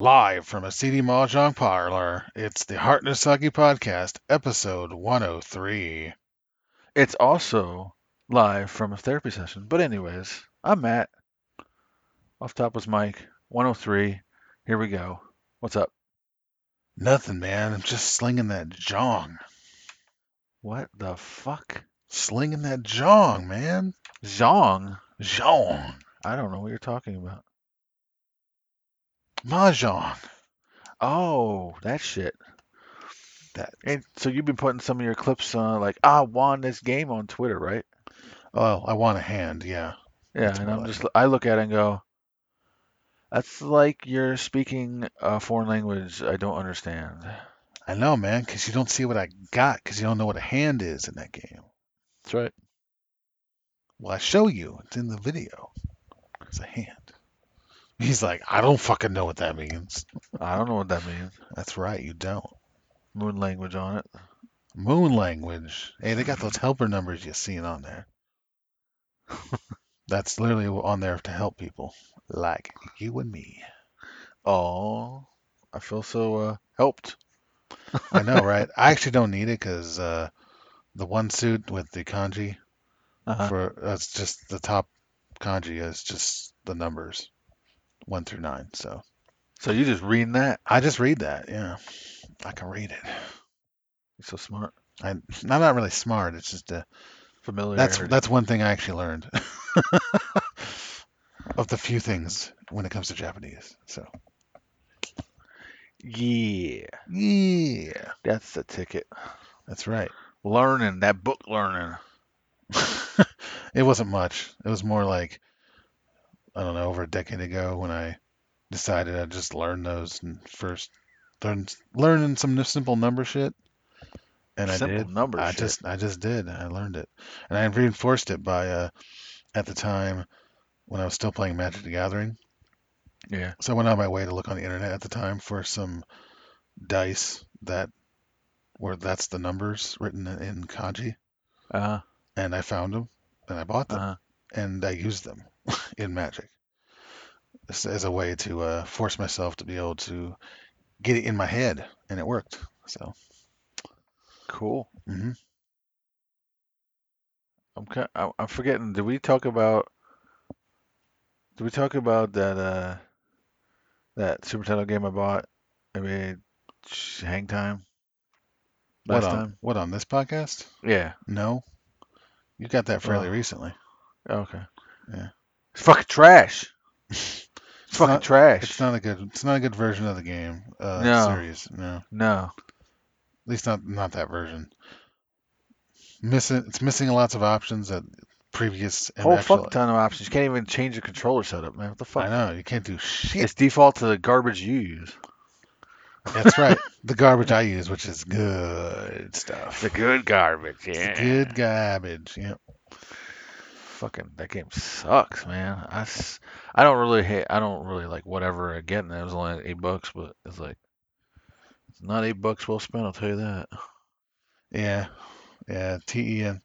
Live from a CD Mahjong parlor, it's the Heart Nosaki Podcast, episode 103. It's also live from a therapy session. But anyways, I'm Matt. Off top was Mike. 103. Here we go. What's up? Nothing, man. I'm just slinging that jong. What the fuck? Slinging that jong, man. Zhong? Jong. I don't know what you're talking about. Mahjong. Oh, that shit. That. And so you've been putting some of your clips on, like, I won this game on Twitter, right? Oh, I want a hand, yeah. Yeah, That's and I'm like just, I look at it and go, that's like you're speaking a foreign language I don't understand. I know, man, because you don't see what I got, because you don't know what a hand is in that game. That's right. Well, I show you. It's in the video. It's a hand. He's like, I don't fucking know what that means. I don't know what that means. That's right, you don't. Moon language on it. Moon language. Hey, they got those helper numbers you seen on there. That's literally on there to help people like you and me. Oh, I feel so uh, helped. I know, right? I actually don't need it because uh, the one suit with the kanji Uh-huh. for that's just the top kanji is just the numbers one through nine. So So you just reading that? I just read that. Yeah, I can read it. You're so smart. I, I'm not really smart. It's just a, Familiar. that's that's one thing I actually learned of the few things when it comes to Japanese. So yeah. yeah, That's the ticket. that's right. Learning that book learning. it wasn't much. It was more like I don't know, over a decade ago when I decided I'd just learn those and first learn learning some simple number shit. And I did. number I shit. just I just did. I learned it. And I reinforced it by uh at the time when I was still playing Magic the Gathering. Yeah. So I went on my way to look on the internet at the time for some dice that where that's the numbers written in kanji Uh and I found them and I bought them huh. and I used them in Magic as, as a way to uh, force myself to be able to get it in my head, and it worked. So, Cool. hmm I'm ki- I- I'm forgetting. Did we talk about? Did we talk about that? Uh, that Super Nintendo game I bought. I mean, sh- Hang Time. what Last on time. what on this podcast? Yeah. No, you got that fairly Oh. recently. Okay. Yeah. It's fucking trash. It's It's fucking not- trash. It's not a good. It's not a good version of the game. Uh, No. series. No, at least not not that version. Missing. It's missing lots of options that previous. and Whole actual- fuck ton of options. You can't even change the controller setup, man. What the fuck? I know you can't do shit. It's default to the garbage you use. That's right. the garbage I use, which is good stuff. The good garbage, It's yeah. good garbage. Yeah. Fucking that game sucks, man. I, I don't really hate. I don't really like whatever I get. And it was only eight bucks, but it's like it's not eight bucks well spent. I'll tell you that. Yeah. Yeah. TEN.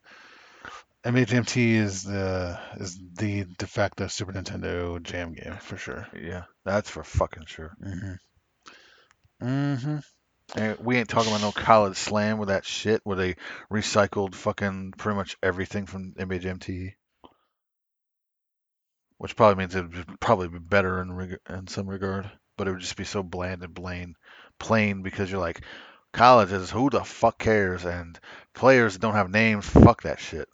MHMT is the is the de facto Super Nintendo jam game for sure. Yeah, that's for fucking sure. Mm-hmm. Mm-hmm. And we ain't talking about no college slam with that shit where they recycled fucking pretty much everything from TE. Which probably means it would probably be better in reg- in some regard, but it would just be so bland and plain, plain because you're like, college is who the fuck cares, and players that don't have names, fuck that shit.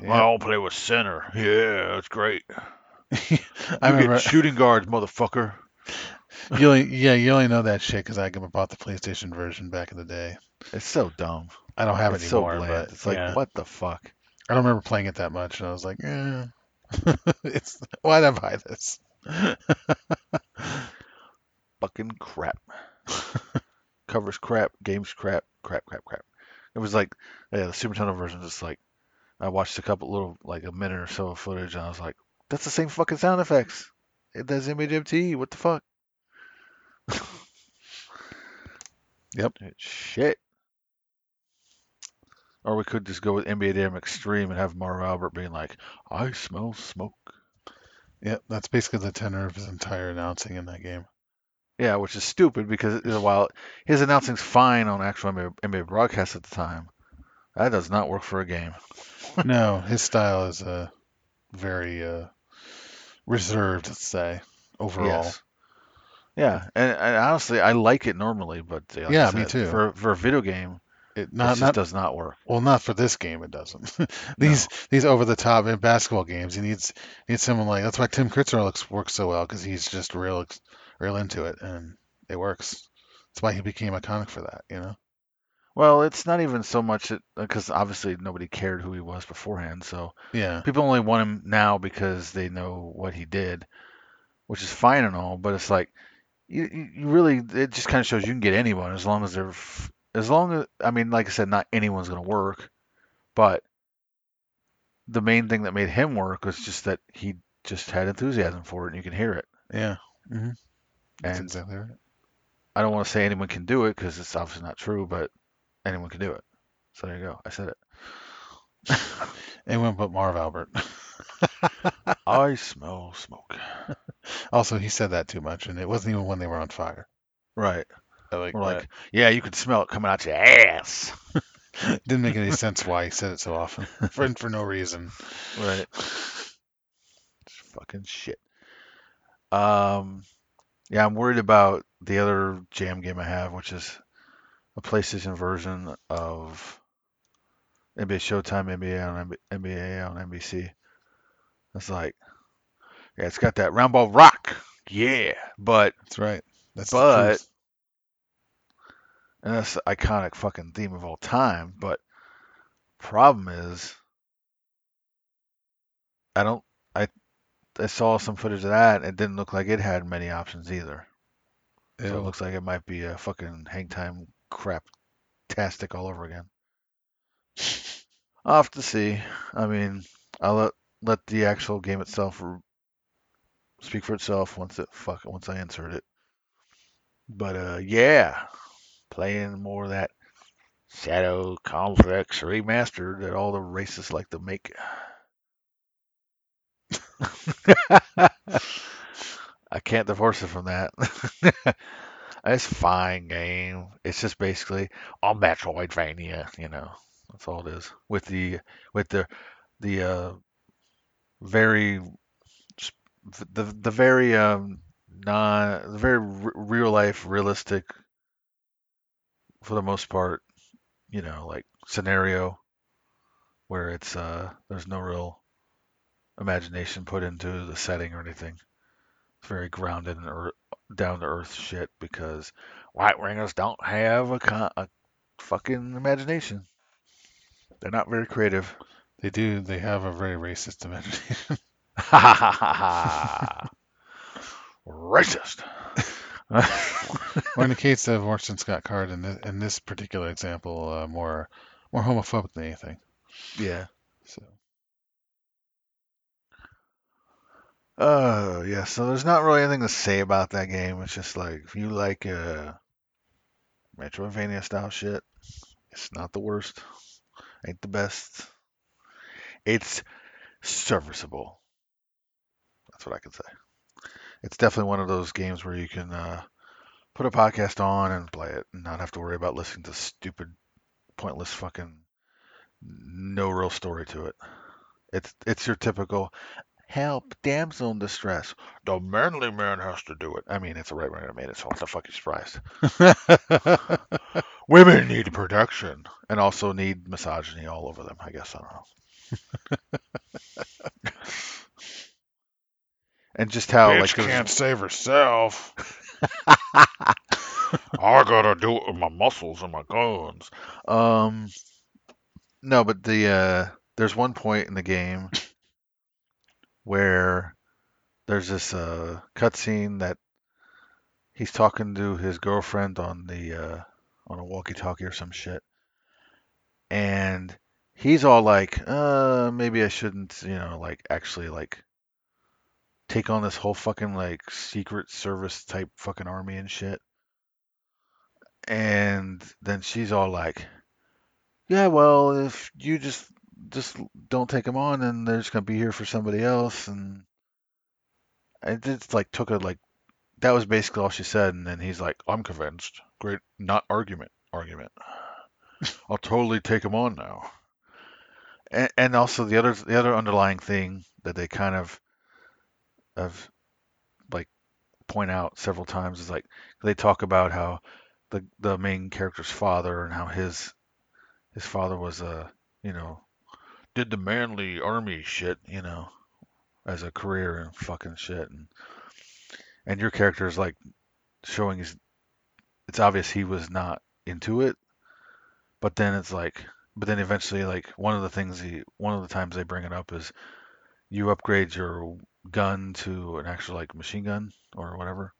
Yeah. Well, I'll play with center. Yeah, that's great. I You remember get shooting guards, motherfucker. you only yeah you only know that shit because I bought the PlayStation version back in the day. It's so dumb. I don't have it it's so anymore, bland. but It's like, yeah. what the fuck? I don't remember playing it that much, and I was like, eh. it's why did I buy this? fucking crap. Covers crap, games crap, crap, crap, crap. It was like, yeah, the Super Nintendo version is like, I watched a couple little, like a minute or so of footage, and I was like, that's the same fucking sound effects. It does image MT. What the fuck? Yep. Shit. Or we could just go with NBA Jam Extreme and have Marv Albert being like, I smell smoke. Yep, that's basically the tenor of his entire announcing in that game. Yeah, which is stupid because while his announcing's fine on actual NBA, NBA broadcast at the time, that does not work for a game. No, his style is uh, very uh, reserved, let's say, overall. Yes. Yeah, and, and honestly, I like it normally, but like Yeah, me too. For for a video game, It not just not does not work. well, not for this game. It doesn't. these these over the top in basketball games, he needs needs someone like that's why Tim Kitzrow looks works so well because he's just real real into it and it works. That's why he became iconic for that. You know. Well, it's not even so much because uh, obviously nobody cared who he was beforehand, so Yeah. people only want him now because they know what he did, which is fine and all. But it's like you, you you really it just kind of shows you can get anyone as long as they're f- as long as I mean, like I said, not anyone's gonna work, but the main thing that made him work was just that he just had enthusiasm for it and you can hear it. Yeah. hmm That's And exactly right. I don't want to say anyone can do it because it's obviously not true, but anyone can do it. So there you go. I said it. Anyone but Marv Albert. I smell smoke. Also, he said that too much, and it wasn't even when they were on fire. Right. I like We're that. like, yeah, you can smell it coming out your ass. Didn't make any sense why he said it so often for for no reason. Right. It's fucking shit. Um, yeah, I'm worried about the other jam game I have, which is a PlayStation version of NBA Showtime, NBA on NBA on NBC. It's like, yeah, it's got that round ball rock, yeah, but That's right. That's But-. And that's the iconic fucking theme of all time. But problem is, I don't. I I saw some footage of that. It didn't look like it had many options either. So it looks like it might be a fucking hang time crap tastic all over again. I'll have to see. I mean, I'll let let the actual game itself r- speak for itself once it fuck once I insert it. But uh, yeah, playing more of that Shadow Complex remastered that all the racists like to make. I can't divorce it from that. it's a fine game. It's just basically a Metroidvania, you know. That's all it is. With the with the the uh very the the very um non the very r- real life realistic for the most part, you know, like scenario where it's uh there's no real imagination put into the setting or anything. It's very grounded and down to earth shit because white ringers don't have a, con- a fucking imagination. They're not very creative. They do. They have a very racist imagination. Ha ha ha ha ha. Racist. Or in the case of Orson Scott Card, in this, in this particular example, uh, more more homophobic than anything. yeah. So Uh, yeah. So there's not really anything to say about that game. It's just like if you like uh Metroidvania style shit, it's not the worst. Ain't the best. It's serviceable. That's what I can say. It's definitely one of those games where you can uh, put a podcast on and play it and not have to worry about listening to stupid, pointless fucking no real story to it. It's it's your typical help damsel in distress. The manly man has to do it. I mean, it's a right wing made it, so what the fuck you surprised? Women need protection and also need misogyny all over them. I guess I don't know. and just how like there's- save herself. I gotta do it with my muscles and my guns. Um, no, but the uh, there's one point in the game where there's this uh, cutscene that he's talking to his girlfriend on the uh, on a walkie-talkie or some shit, and he's all like, "Uh, maybe I shouldn't, you know, like actually like." Take on this whole fucking like secret service type fucking army and shit. And then she's all like, "Yeah, well, if you just just don't take them on, then they're just gonna be here for somebody else." And it just like took a like that was basically all she said, and then he's like, "I'm convinced. Great, not argument, argument. I'll totally take him on now." And, and also the other the other underlying thing that they kind of of like point out several times is like they talk about how the the main character's father and how his his father was a you know did the manly army shit you know as a career and fucking shit. And and your character is like showing his it's obvious he was not into it but then it's like but then eventually like one of the things he one of the times they bring it up is you upgrade your gun to an actual like machine gun or whatever.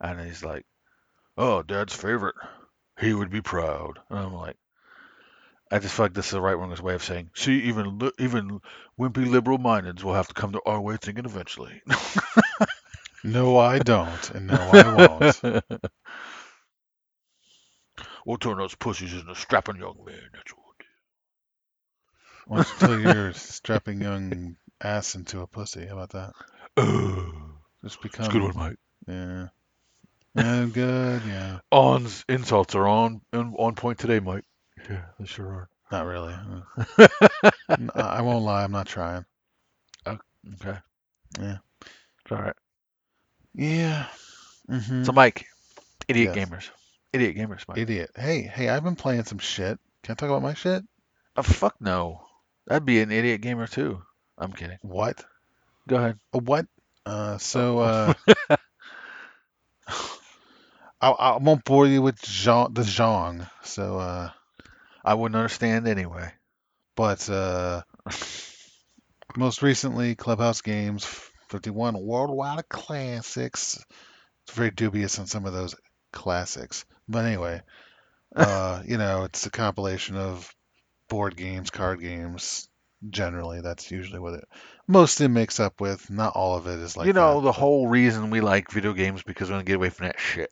And he's like oh dad's favorite. He would be proud. And i'm like i just feel like this is the right winger's way of saying see even li- even wimpy liberal mindeds will have to come to our way of thinking eventually. No, I don't, and no, I won't. we'll turn those pussies into strapping young men that's what Why don't you're your strapping young ass into a pussy? How about that? do. Just It's good one, become, Mike. yeah, yeah, good, yeah. On's insults are on on on point today, Mike. Yeah, they sure are. Not really. I won't lie, I'm not trying. okay. Yeah. It's all right. Yeah. hmm So, Mike, idiot Yes. gamers, idiot gamers, Mike. Idiot. Hey, hey, I've been playing some shit. Can I talk about my shit? oh, fuck no. That'd be an idiot gamer too. I'm kidding. What? Go ahead. What? Uh, so uh, I, I won't bore you with Zhong, the Zhong. So uh, I wouldn't understand anyway. but uh, most recently, Clubhouse Games 51 Worldwide Classics. It's very dubious on some of those classics, but anyway, uh, you know, it's a compilation of board games, card games. Generally, that's usually what it mostly makes up with. Not all of it is like you know that, the but- whole reason we like video games because we want to get away from that shit.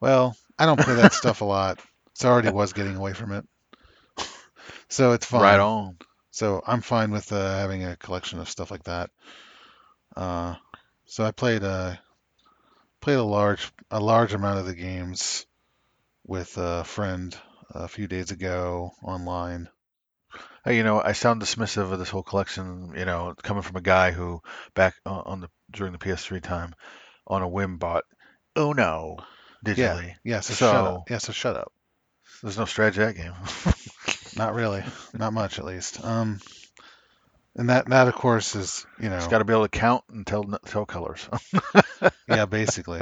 Well, I don't play that stuff a lot, so I already was getting away from it. So it's fine. Right on. So I'm fine with uh, having a collection of stuff like that. Uh, so I played a played a large a large amount of the games with a friend a few days ago online. Hey, you know, I sound dismissive of this whole collection. You know, coming from a guy who back on the during the PS3 time, on a whim bought Uno digitally. Yeah, so, shut up. Yeah, so shut up. There's no strategy that game. Not really, not much at least. Um, and that that of course is you know Just got to be able to count and tell tell colors. yeah basically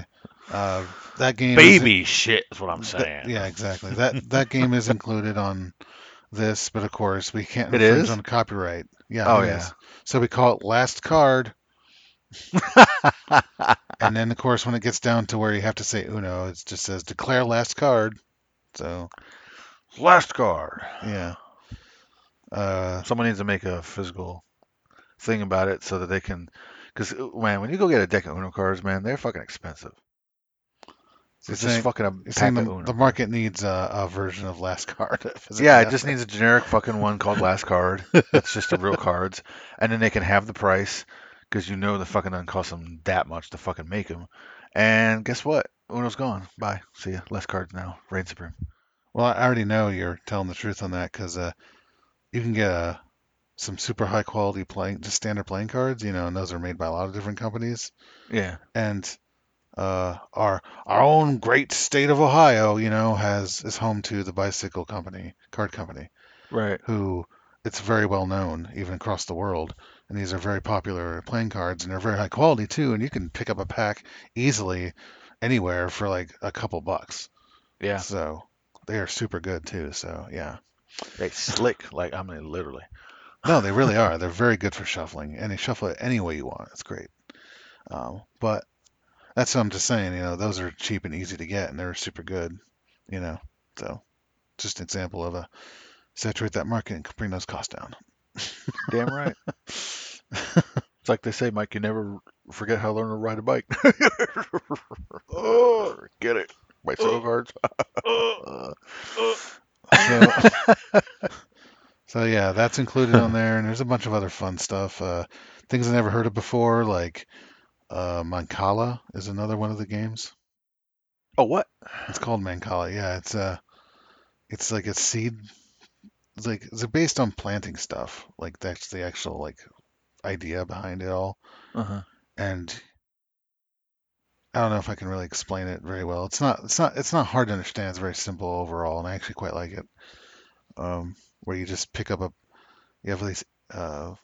uh, that game is- Baby shit is what I'm Th- saying. yeah, exactly. That that game is included on this, but of course we can't It infringe is? on copyright. Yeah. Oh, yeah. is. So we call it last card, and then of course when it gets down to where you have to say Uno, it just says declare last card. So Last card. yeah. Uh, Someone needs to make a physical thing about it so that they can. Because man, when you go get a deck of Uno cards, man, they're fucking expensive. It's just fucking a you're pack the, Uno. the market needs a, a version of last card. Yeah, it just needs a generic fucking one called Last Card. That's just the real cards, and then they can have the price because you know the fucking doesn't cost them that much to fucking make them. And guess what? Uno's gone. Bye. See ya. Less cards now. Reign supreme. Well, I already know you're telling the truth on that because uh, you can get uh, some super high quality playing, just standard playing cards, you know, and those are made by a lot of different companies. Yeah. And uh, our our own great state of Ohio, you know, has is home to the bicycle company, card company, Right. who it's very well known even across the world. And these are very popular playing cards, and they're very high quality too. And you can pick up a pack easily anywhere for like a couple bucks. Yeah. So they are super good too. So yeah. They slick. Like I mean, literally. No, they really are. They're very good for shuffling, and you shuffle it any way you want. It's great. Um, but that's what I'm just saying. You know, those are cheap and easy to get, and they're super good. You know, so just an example of a saturate that market and bring those costs down. Damn right. It's like they say, Mike. You never forget how to learn to ride a bike. oh, get it. My Bicycle cards. Uh, So, so yeah, that's included on there, and there's a bunch of other fun stuff. Uh, things I never heard of before, like Uh, Mancala is another one of the games. Oh, what? It's called Mancala. Yeah, it's uh it's like a seed. It's like it's based on planting stuff. Like that's the actual like idea behind it all. Uh-huh. And I don't know if I can really explain it very well. It's not it's not it's not hard to understand. It's very simple overall, and I actually quite like it. Um, where you just pick up a you have these uh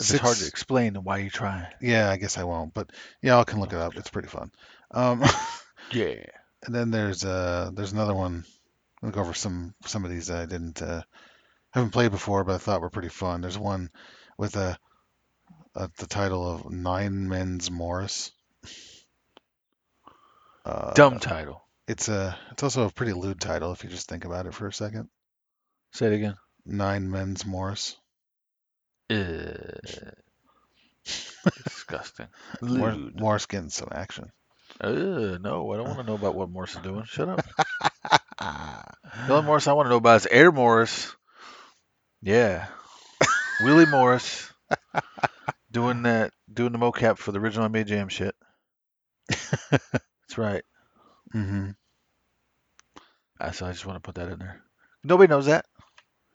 If it's hard to explain, why you try. yeah, I guess I won't, but yeah, I can look it up. It's pretty fun. Um, Yeah. and then there's uh there's another one. I'll go over some some of these that I didn't uh haven't played before, but I thought were pretty fun. There's one with a, a the title of Nine Men's Morris. Uh, Dumb title. It's a it's also a pretty lewd title if you just think about it for a second. Say it again. Nine Men's Morris. Ugh. Disgusting. Mor- Lewd. Getting some action. Ugh, no, I don't want to know about what Morris is doing. Shut up. The only Morris I want to know about is Air Morris. Yeah. Willie Morris. Doing that, doing the mocap for the original NBA Jam shit. That's right. Mm-hmm. I, so I just want to put that in there. Nobody knows that.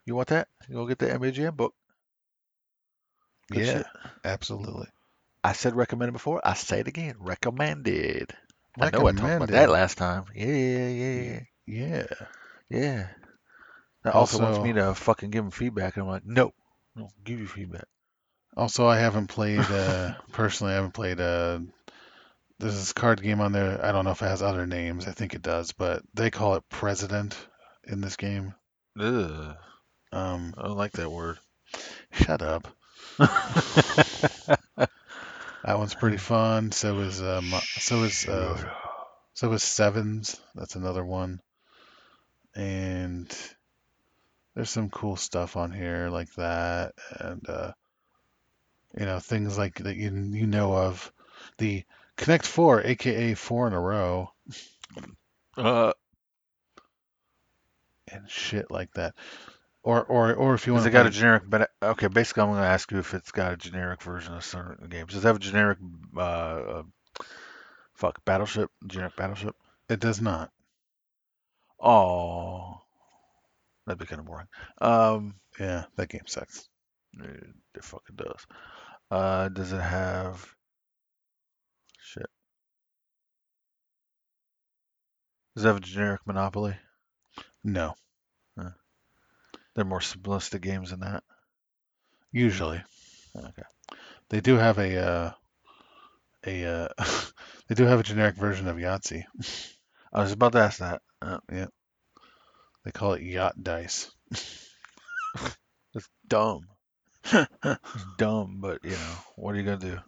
You want that? You go get the NBA Jam book. Good Yeah, shit. absolutely. I said recommended before. I say it again. Recommended. I know I talked about Recommended. that last time. Yeah, yeah, Yeah. yeah. That also, wants me to fucking give him feedback, and I'm like, no, I don't give you feedback. Also, I haven't played uh, personally. I haven't played. Uh, there's this card game on there. I don't know if it has other names. I think it does, but they call it President in this game. Ugh, Um, I don't like that word. shut up. That one's pretty fun. So is um, so is uh, so is Sevens. That's another one. And there's some cool stuff on here like that, and uh, you know things like that you you know of. The Connect Four, aka Four in a Row, Uh, and shit like that. Or or or if you want has it got a generic? But okay, basically, I'm going to ask you if it's got a generic version of certain games. Does it have a generic? Uh, uh, fuck, Battleship. Generic Battleship. it does not. Oh, that'd be kind of boring. Um, Yeah, that game sucks. it, it fucking does. Uh, does it have? Shit. Does it have a generic Monopoly? No, They're more simplistic games than that. usually. Okay. They do have a uh, a uh, they do have a generic version of Yahtzee. I was about to ask that. Uh, They call it Yacht Dice. it's dumb. It's dumb, but you know, what are you gonna do?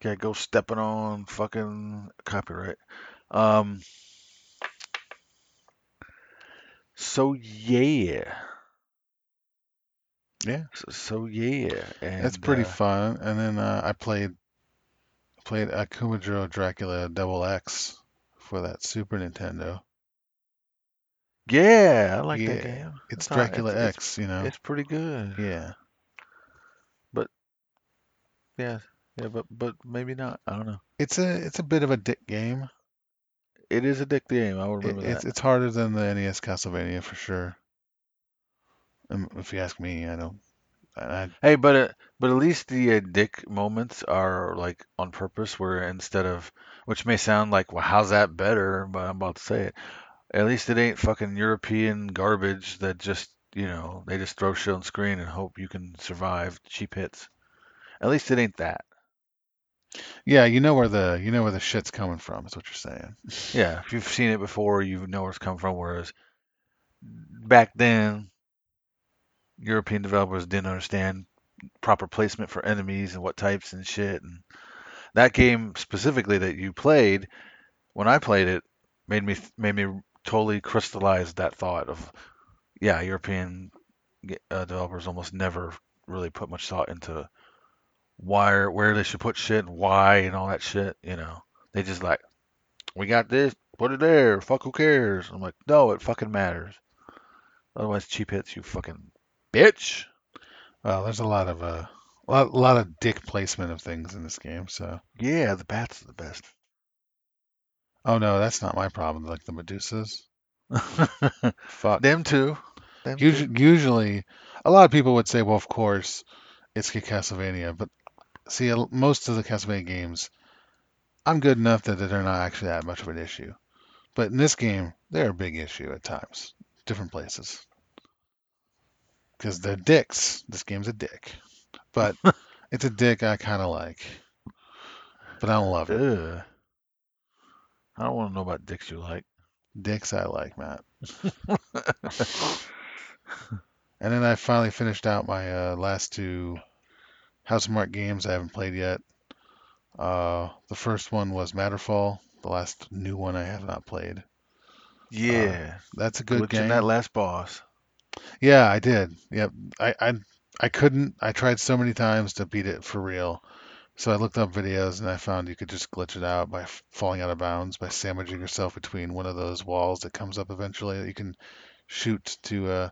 Can't go stepping on fucking copyright. Um. So yeah. Yeah. So, so yeah. And That's pretty uh, fun. And then uh, I played played Akumajo Dracula Double X for that Super Nintendo. yeah, I like that game. It's. Dracula It's- X, you know. It's pretty good. yeah. But yeah, yeah, but but maybe not. I don't know. It's a it's a bit of a dick game. It is a dick game. I will It, remember it's that. it's harder than the NES Castlevania for sure. Um, if you ask me, I don't. I, Hey, but uh, but at least the uh, dick moments are like on purpose, where instead of, which may sound like, well, how's that better? But I'm about to say it. At least it ain't fucking European garbage that just, you know, they just throw shit on screen and hope you can survive cheap hits. At least it ain't that. Yeah, you know where the you know where the shit's coming from. Is what you're saying. Yeah, if you've seen it before, you know where it's come from. Whereas back then, European developers didn't understand proper placement for enemies and what types and shit. And that game specifically that you played, when I played it, made me made me totally crystallize that thought of, yeah, European uh, developers almost never really put much thought into why where they should put shit and why and all that shit. You know, they just like, we got this, put it there. Fuck, who cares? I'm like, no, it fucking matters. Otherwise, cheap hits, you fucking bitch. Well, there's a lot of uh, A lot, a lot of dick placement of things in this game. So, Yeah, the bats are the best. oh no, that's not my problem. Like the Medusas. Fuck. Them too. Them too. Usually, usually, a lot of people would say, well, of course, it's Castlevania, but see, most of the Castlevania games, I'm good enough that they're not actually that much of an issue. But in this game, they're a big issue at times, different places, because they're dicks. This game's a dick, but it's a dick I kind of like, but I don't love it. Ugh. I don't want to know about dicks you like. Dicks I like, Matt. And then I finally finished out my uh, last two Housemarque games I haven't played yet. Uh, the first one was Matterfall. The last new one I have not played. Yeah. That's a good Glitching game. that last boss. Yeah, I did. Yep. I, I I couldn't. I tried so many times to beat it for real. So I looked up videos and I found you could just glitch it out by falling out of bounds by sandwiching yourself between one of those walls that comes up eventually that you can shoot to uh,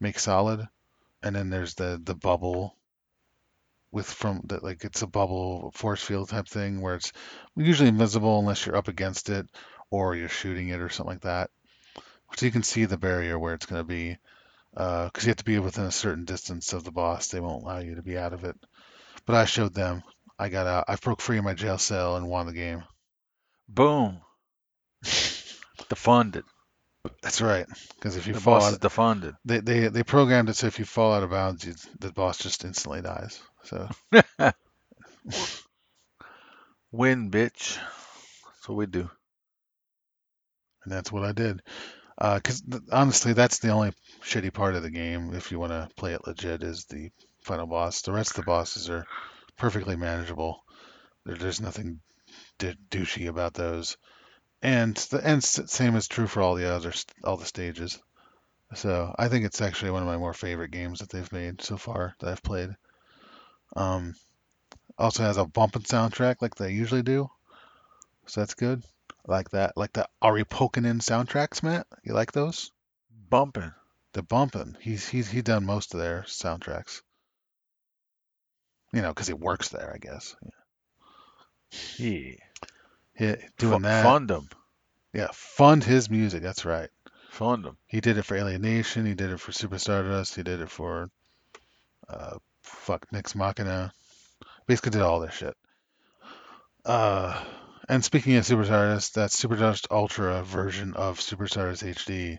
make solid. And then there's the the bubble with from that like it's a bubble force field type thing where it's usually invisible unless you're up against it or you're shooting it or something like that. So you can see the barrier where it's going to be uh, because you have to be within a certain distance of the boss. They won't allow you to be out of it. But I showed them. I got out. I broke free of my jail cell and won the game. Boom. Defunded. That's right. Because if you The fall boss out, is defunded. they, they they programmed it so if you fall out of bounds, you, the boss just instantly dies. So Win, bitch. That's what we do. and that's what I did. Uh, because th- honestly, that's the only shitty part of the game. If you want to play it legit, is the final boss. The rest of the bosses are perfectly manageable. There, there's nothing d- douchey about those. And the and s- same is true for all the other st- all the stages. So I think it's actually one of my more favorite games that they've made so far that I've played. Um, also has a bumping soundtrack like they usually do, so that's good. Like that, like the Ari Pulkkinen soundtracks, Matt. You like those? Bumping. The bumping. He's he's he done most of their soundtracks. You know, because he works there, I guess. Yeah. Yeah, doing Fu- that. Fund him. Yeah, fund his music. That's right. Fund him. He did it for Alienation. He did it for Super Stardust. He did it for uh, fuck Nex Machina. Basically, did all this shit. Uh, and speaking of Super Stardust, that Super Stardust Ultra version of Super Stardust HD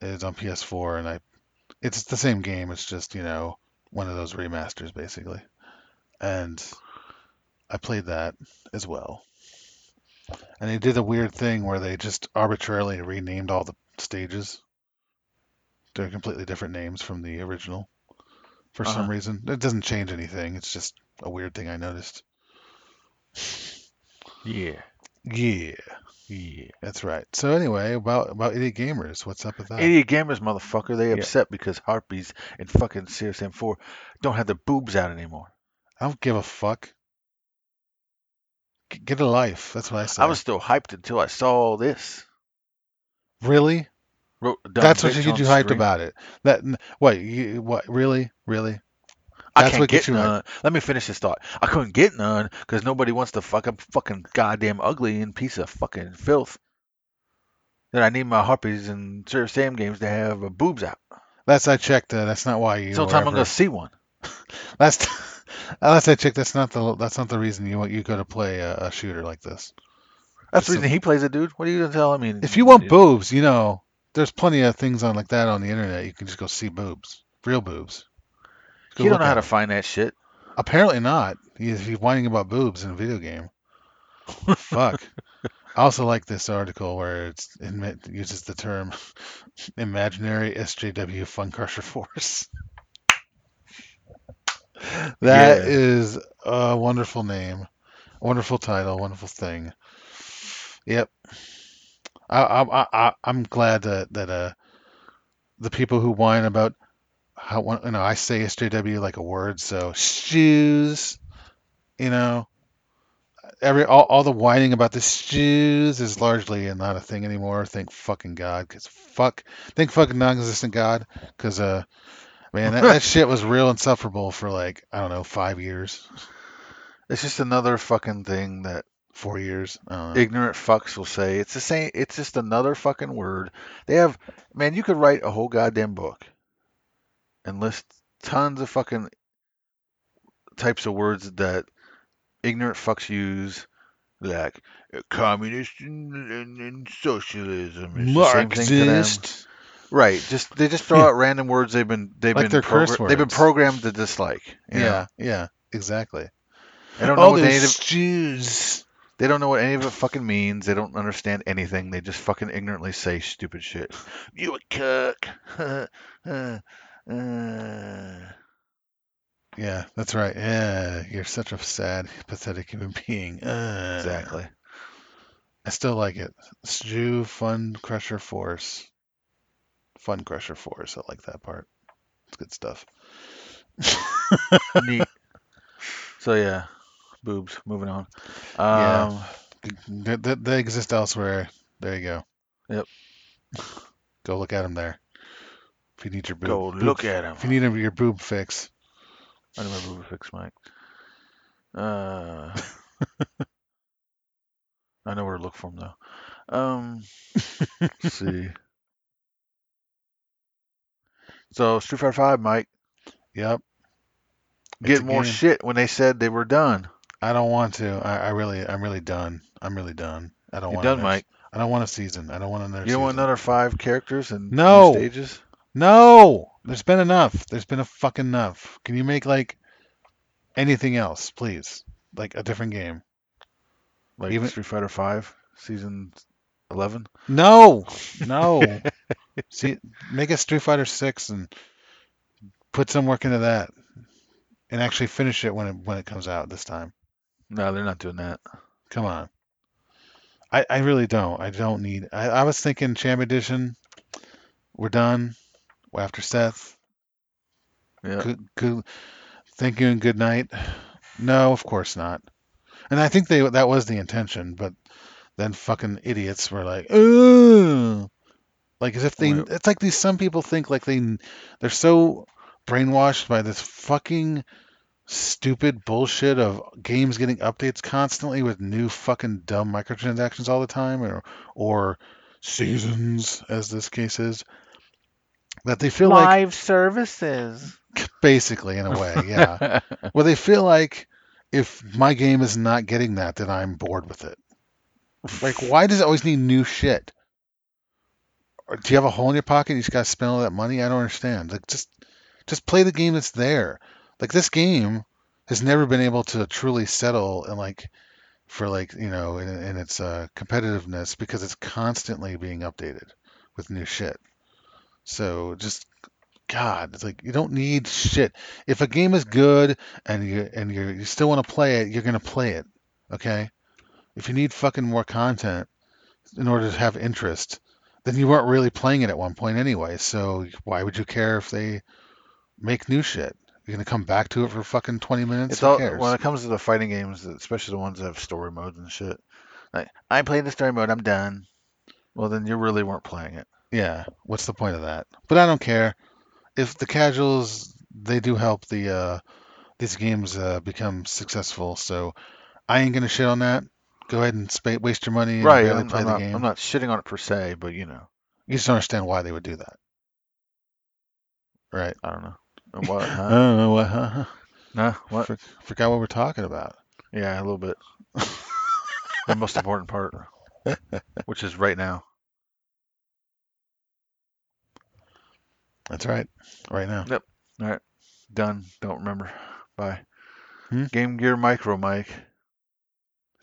is on PS4, and I, it's the same game. It's just you know one of those remasters basically, and I played that as well. And they did a weird thing where they just arbitrarily renamed all the stages. They're completely different names from the original for some Uh-huh. reason. It doesn't change anything. It's just a weird thing I noticed. Yeah. Yeah, Yeah. that's right. So anyway, about about idiot gamers, what's up with that? Idiot gamers, motherfucker. They Yeah. upset because harpies in fucking Serious Sam 4 don't have their boobs out anymore. I don't give a fuck. G- Get a life. That's what I say. I was still hyped until I saw all this. really. Wrote, That's what you on you hyped about it. That what you what really really? I can't what get gets you hyped. none. Let me finish this thought. I couldn't get none because nobody wants to fuck up fucking goddamn ugly and piece of fucking filth. That I need my harpies and Serious Sam games to have uh, boobs out. Last I checked, uh, that's not why you. Sometime I'm gonna see one. Last last I checked, that's not the that's not the reason you want you go to play a, a shooter like this. That's the Just reason he plays it, dude. What are you gonna tell me? If you want Dude, boobs, you know, there's plenty of things on like that on the internet. You can just go see boobs, real boobs. Go you don't know how to find that shit. Apparently not. He's, he's whining about boobs in a video game. Fuck. I also like this article where it's, it uses the term imaginary SJW Fun Crusher Force. That Yeah. is a wonderful name, wonderful title, wonderful thing. Yep. I, I, I, I- I'm glad that that uh the people who whine about how you know I say SJW like a word, so shoes, you know, every all, all the whining about the shoes is largely not a thing anymore. Thank fucking God, because fuck, thank fucking non-existent God, because uh, Man, that, that shit was real insufferable for like I don't know five years, It's just another fucking thing that four years. I ignorant fucks will say. It's the same. It's just another fucking word. They have, man, you could write a whole goddamn book and list tons of fucking types of words that ignorant fucks use, like uh, communist and, and, and socialism. It's the same thing to them. Marxist. Right. Just they just throw Yeah. out random words they've been they've Like been they're curse they've been programmed to dislike. you know? Yeah, yeah, exactly. I don't know Oh, what any those it, Jews. They don't know what any of it fucking means. They don't understand anything. They just fucking ignorantly say stupid shit. You a cuck. uh, uh. Yeah, that's right. Yeah, you're such a sad, pathetic human being. Uh, Exactly. I still like it. Jew Fun Crusher Force. Fun Crusher Force. I like that part. It's good stuff. Neat. So yeah, boobs. Moving on. Yeah. Um, They, they, they exist elsewhere. There you go. Yep. Go look at them there. If you need your boob, go boob- look at him. If you need your boob fix. I know my boob fix, Mike. Uh, I know where to look for them though. Um, see. So Street Fighter Five, Mike, Yep. Get more shit when they said they were done. I don't want to. I, I really, I'm really done. I'm really done. I don't You want done, another- Mike? I don't want a season. I don't want another. You don't want another five characters and No. stages? No, there's been enough. There's been a fucking enough. Can you make like anything else, please? Like a different game. Like Even- Street Fighter Five season eleven? No, no. See, make a Street Fighter Six and put some work into that, and actually finish it when it when it comes out this time. No, they're not doing that. Come on. I I really don't. I don't need. I I was thinking Champ Edition. We're done. After Seth. Yeah. Good, good. Thank you and good night. No, of course not. And I think they that was the intention, but then fucking idiots were like, Ugh. like as if they. Well- It's like these some people think like they they're so brainwashed by this fucking stupid bullshit of games getting updates constantly with new fucking dumb microtransactions all the time, or or seasons as this case is. That they feel like live services. basically in a way, yeah. Well, they feel like if my game is not getting that, then I'm bored with it. Like, why does it always need new shit? Or do you have a hole in your pocket? You just gotta spend all that money. I don't understand. Like, just, just play the game that's there. Like this game has never been able to truly settle and like, for like you know, in, in its uh, competitiveness because it's constantly being updated with new shit. So just God, it's like you don't need shit. If a game is good and you and you you still want to play it, you're gonna play it. Okay? If you need fucking more content in order to have interest, then you weren't really playing it at one point anyway. So why would you care if they make new shit? You're gonna come back to it for fucking 20 minutes. It's Who all cares? when it comes to the fighting games, especially the ones that have story modes and shit. Like, I played the story mode, I'm done. Well, then you really weren't playing it. Yeah, what's the point of that? But I don't care. If the casuals they do help the uh these games uh become successful, so I ain't gonna shit on that. Go ahead and spa- waste your money and Right. barely I'm, play I'm the not, game. I'm not shitting on it per se, but you know, You just don't understand why they would do that. Right. I don't know. What? I don't know what huh? Nah, what? For, forgot what we're talking about. Yeah, a little bit. the most important part, which is right now. That's right. Right now. Yep. All right. Done. Don't remember. Bye. Hmm? Game Gear Micro, Mike.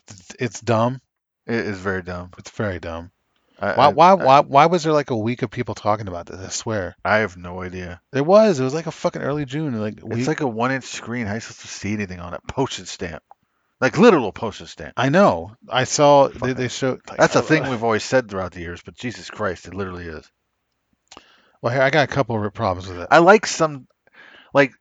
It's, it's dumb. It is very dumb. It's very dumb. I, Why why I- why why was there like a week of people talking about this? I swear. I have no idea. There was. It was like a fucking early June. Like we, It's like a one-inch screen. How are you supposed to see anything on it? Postage stamp, like literal postage stamp. I know. I saw they, they showed. Like, That's a thing we've always said throughout the years, but Jesus Christ, it literally is. Well, here I got a couple of problems with it. I like some, like,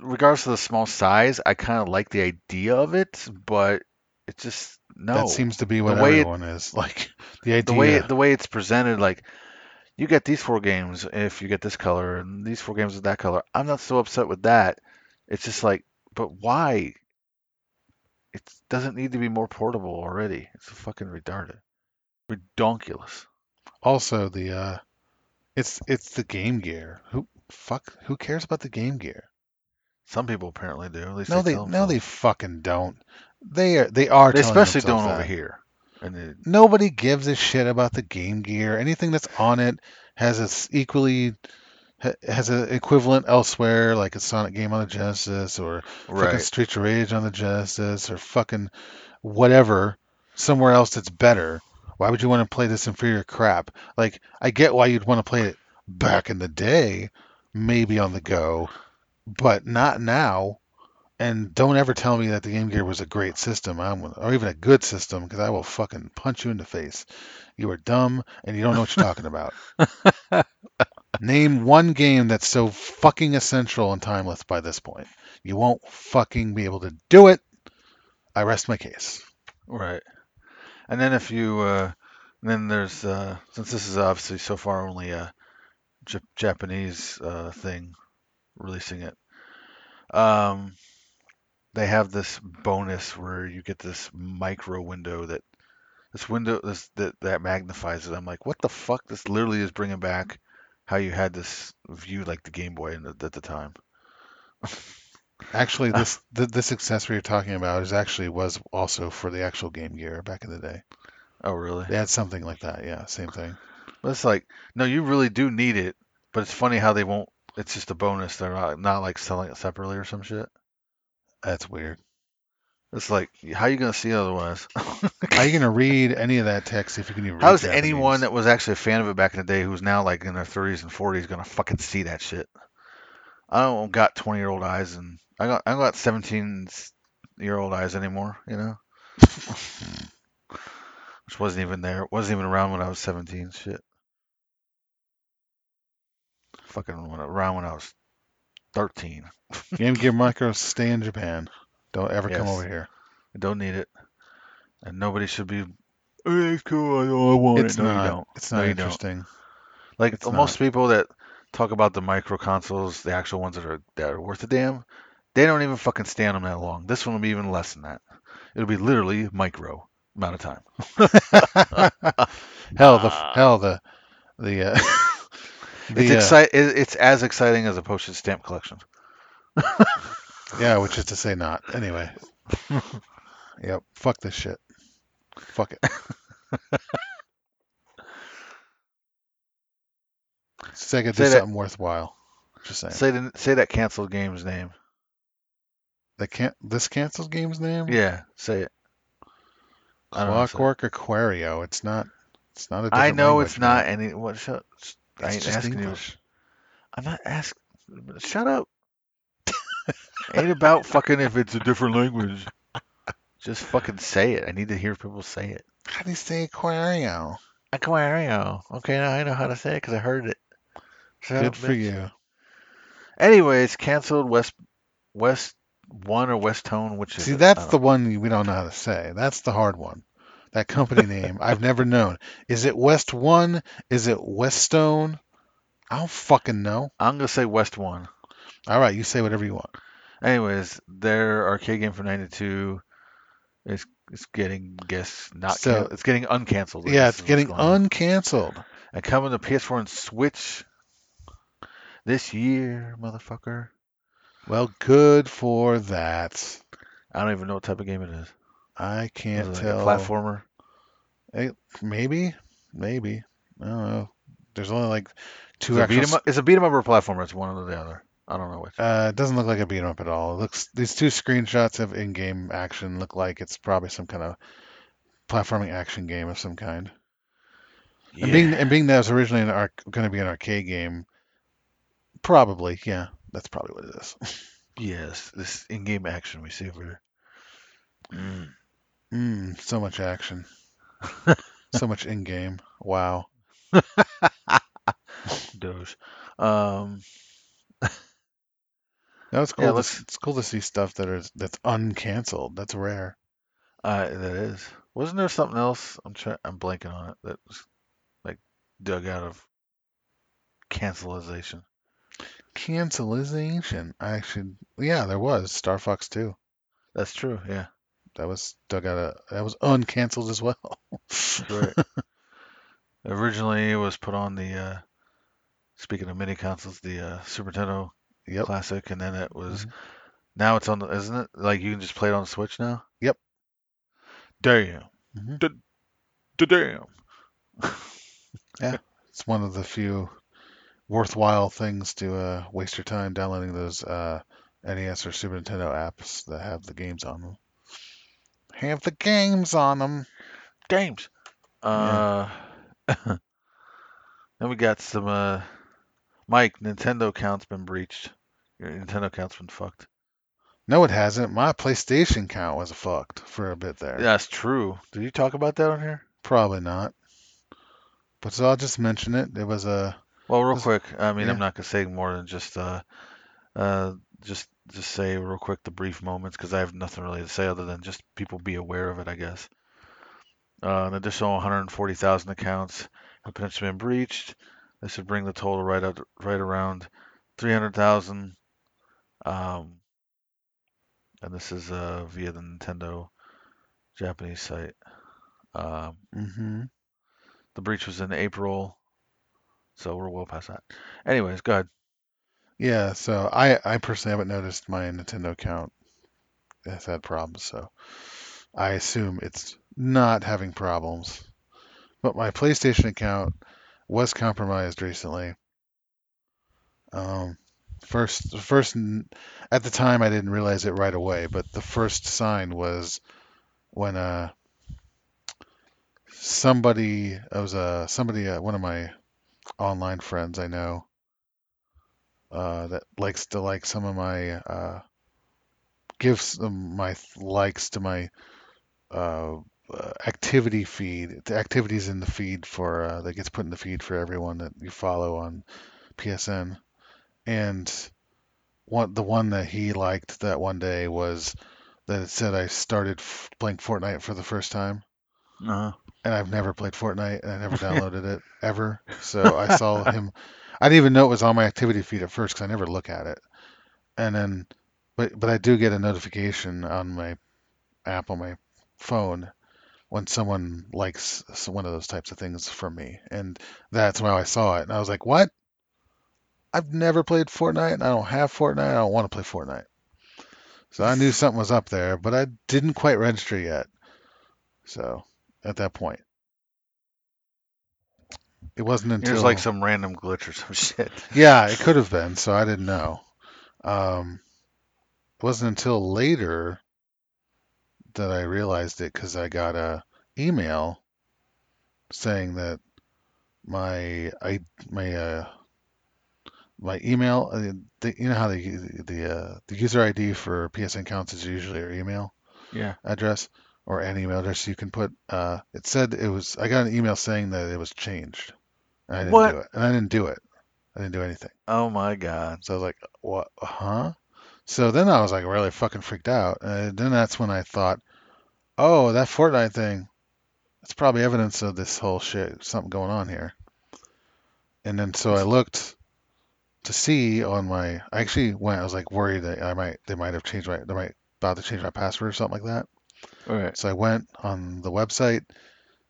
regardless of the small size, I kind of like the idea of it, but it just no. That seems to be what The way it- everyone is like. The idea. the way the way it's presented, like you get these four games if you get this color and these four games with that color. I'm not so upset with that. It's just like, but why? It doesn't need to be more portable already. It's a fucking retarded. Redonkulous. Also, the uh, it's it's the Game Gear. Who fuck? Who cares about the Game Gear? Some people apparently do. At least No, they they no, they themselves. fuc't don't. They are they are. They especially don't over here. And it, Nobody gives a shit about the Game Gear. Anything that's on it has its equally has an equivalent elsewhere, like a Sonic game on the Genesis or fucking right. Streets of Rage on the Genesis or fucking whatever somewhere else that's better. Why would you want to play this inferior crap? Like, I get why you'd want to play it back in the day, maybe on the go, but not now. And don't ever tell me that the Game Gear was a great system, I'm, or even a good system, because I will fucking punch you in the face. You are dumb and you don't know what you're talking about. Name one game that's so fucking essential and timeless by this point. You won't fucking be able to do it. I rest my case. Right. And then if you, uh, then there's, uh, since this is obviously so far only a J- Japanese uh, thing, releasing it, um, they have this bonus where you get this micro window that, this window this, that that magnifies it. I'm like, what the fuck? This literally is bringing back how you had this view like the Game Boy in the, at the time. Actually, this th- this accessory you're talking about is actually was also for the actual Game Gear back in the day. Oh, really? They had something like that. Yeah, same thing. But it's like, no, you really do need it. But it's funny how they won't. It's just a bonus. They're not not like selling it separately or some shit. That's weird. It's like, how are you gonna see it otherwise? How are you gonna read any of that text if you can even read How's Japanese? anyone that was actually a fan of it back in the day, who's now like in their 30s and 40s, gonna fucking see that shit? I don't got 20 year old eyes, and I got I got 17 year old eyes anymore. You know, which wasn't even there. It wasn't even around when I was 17. Shit. Fucking around when I was 13. Game Gear Micro stay in Japan. Don't ever come over here. I don't need it, and nobody should be. Oh, it's cool. I, I want It's it. No, not. you don't. It's No, not don't. interesting. Like It's most people that talk about the micro consoles, the actual ones that are that are worth a damn, they don't even fucking stand them that long. This one will be even less than that. It'll be literally micro amount of time. hell, the hell the the uh, the It's uh, exci- it, It's as exciting as a postage stamp collection. yeah, which is to say not. Anyway. yep. Fuck this shit. Fuck it. Sega did that- something worthwhile. Just saying. Say the, say that canceled game's name. They can't. This cancels game's name. Yeah, say it. I don't know, say it. Clockwork Aquario. It's not. It's not a. I know it's not man. any. What? Shut. I ain't asking English. you. I'm not asking. Shut up. Ain't about fucking if it's a different language. Just fucking say it. I need to hear people say it. How do you say Aquario? Aquario. Okay, now I know how to say it because I heard it. Shut Good up, for bitch. you. Anyways, canceled West West One or West Tone, which is See, it? that's don't the one we don't know how to say. That's the hard one. That company name, I've never known. Is it West One? Is it Weststone? I don't fucking know. I'm gonna say West One. All right, you say whatever you want. Anyways, their arcade game for '92 is is getting guess not So- can- it's getting uncanceled. Yeah, it's is getting uncanceled. and coming to PS4 and Switch this year, motherfucker. Well, good for that. I don't even know what type of game it is. I can't it like tell. a platformer? Maybe, maybe. I don't know. There's only like two it a actual. beat 'em up? It's a beat 'em up or a platformer. It's one or the other. I don't know which. Uh, it doesn't look like a beat 'em up at all. It looks these two screenshots of in-game action look like it's probably some kind of platforming action game of some kind. And being and being that it was originally an arc, going to be an arcade game, probably yeah, that's probably what it is. yes, this in-game action we see over here. Mm. Mm, so much action, so much in-game. Wow. Doge. Um, No, it's cool. Yeah, to, let's- it's cool to see stuff that is that's uncanceled. That's rare. uh, that is. Wasn't there something else? I'm trying. I'm blanking on it. That was like dug out of cancelization. Cancelization. I actually, yeah, there was Star Fox 2. That's true. Yeah. That was dug out a that was uncanceled as well. Right. Originally, it was put on the. Uh, speaking of mini consoles, the uh, Super Nintendo Yep. Classic, and then it was. Mhm. Now it's on the, isn't it? Like you can just play it on the Switch now. Yep. Damn. Mhm. D- d- damn. Yeah, it's one of the few worthwhile things to uh, waste your time downloading those uh, NES or Super Nintendo apps that have the games on them. Have the games on them. Games. Uh. then we got some. Uh, Mike, Nintendo account's been breached. Your Nintendo account's been fucked. No, it hasn't. My PlayStation count was fucked for a bit there. That's true. Did you talk about that on here? Probably not. But so I'll just mention it. It was a Well, real This- quick. I mean, yeah. I'm not gonna say more than just uh, uh, just just say real quick the brief moments because I have nothing really to say other than just people be aware of it, I guess. Uh, an additional 140,000 accounts have potentially been breached. This would bring the total right up right around 300,000. Um, and this is uh via the Nintendo Japanese site. Um, hmm the breach was in April, so we're well past that. Anyways, go ahead. Yeah, so I I personally haven't noticed my Nintendo account has had problems, so I assume it's not having problems. But my PlayStation account was compromised recently. Um, first, first at the time I didn't realize it right away, but the first sign was when uh somebody it was uh somebody uh, one of my online friends I know uh, that likes to like some of my uh, gives my likes to my uh, activity feed, the activities in the feed for uh, that gets put in the feed for everyone that you follow on PSN, and one the one that he liked that one day was that it said I started f- playing Fortnite for the first time. Uh-huh. and I've never played Fortnite and I never downloaded it ever. So I saw him. I didn't even know it was on my activity feed at first because I never look at it. And then, but but I do get a notification on my app on my phone when someone likes one of those types of things from me, and that's why I saw it. And I was like, what? I've never played Fortnite. I don't have Fortnite. I don't want to play Fortnite. So I knew something was up there, but I didn't quite register yet. So at that point. It wasn't until It was like some random glitch or some shit. yeah, it could have been, so I didn't know. Um, it wasn't until later that I realized it because I got a email saying that my I my uh my email uh, the, you know how the the uh, the user ID for PSN accounts is usually your email Yeah. address or any email address you can put. Uh, it said it was. I got an email saying that it was changed, and I didn't What? do it. And I didn't do it. I didn't do anything. Oh my god. So I was like, what? Huh? So then I was like really fucking freaked out. And then that's when I thought, oh, that Fortnite thing. It's probably evidence of this whole shit, something going on here. And then so I looked to see on my. I actually went. I was like worried that I might. They might have changed my. They might about to change my password or something like that. All right. So I went on the website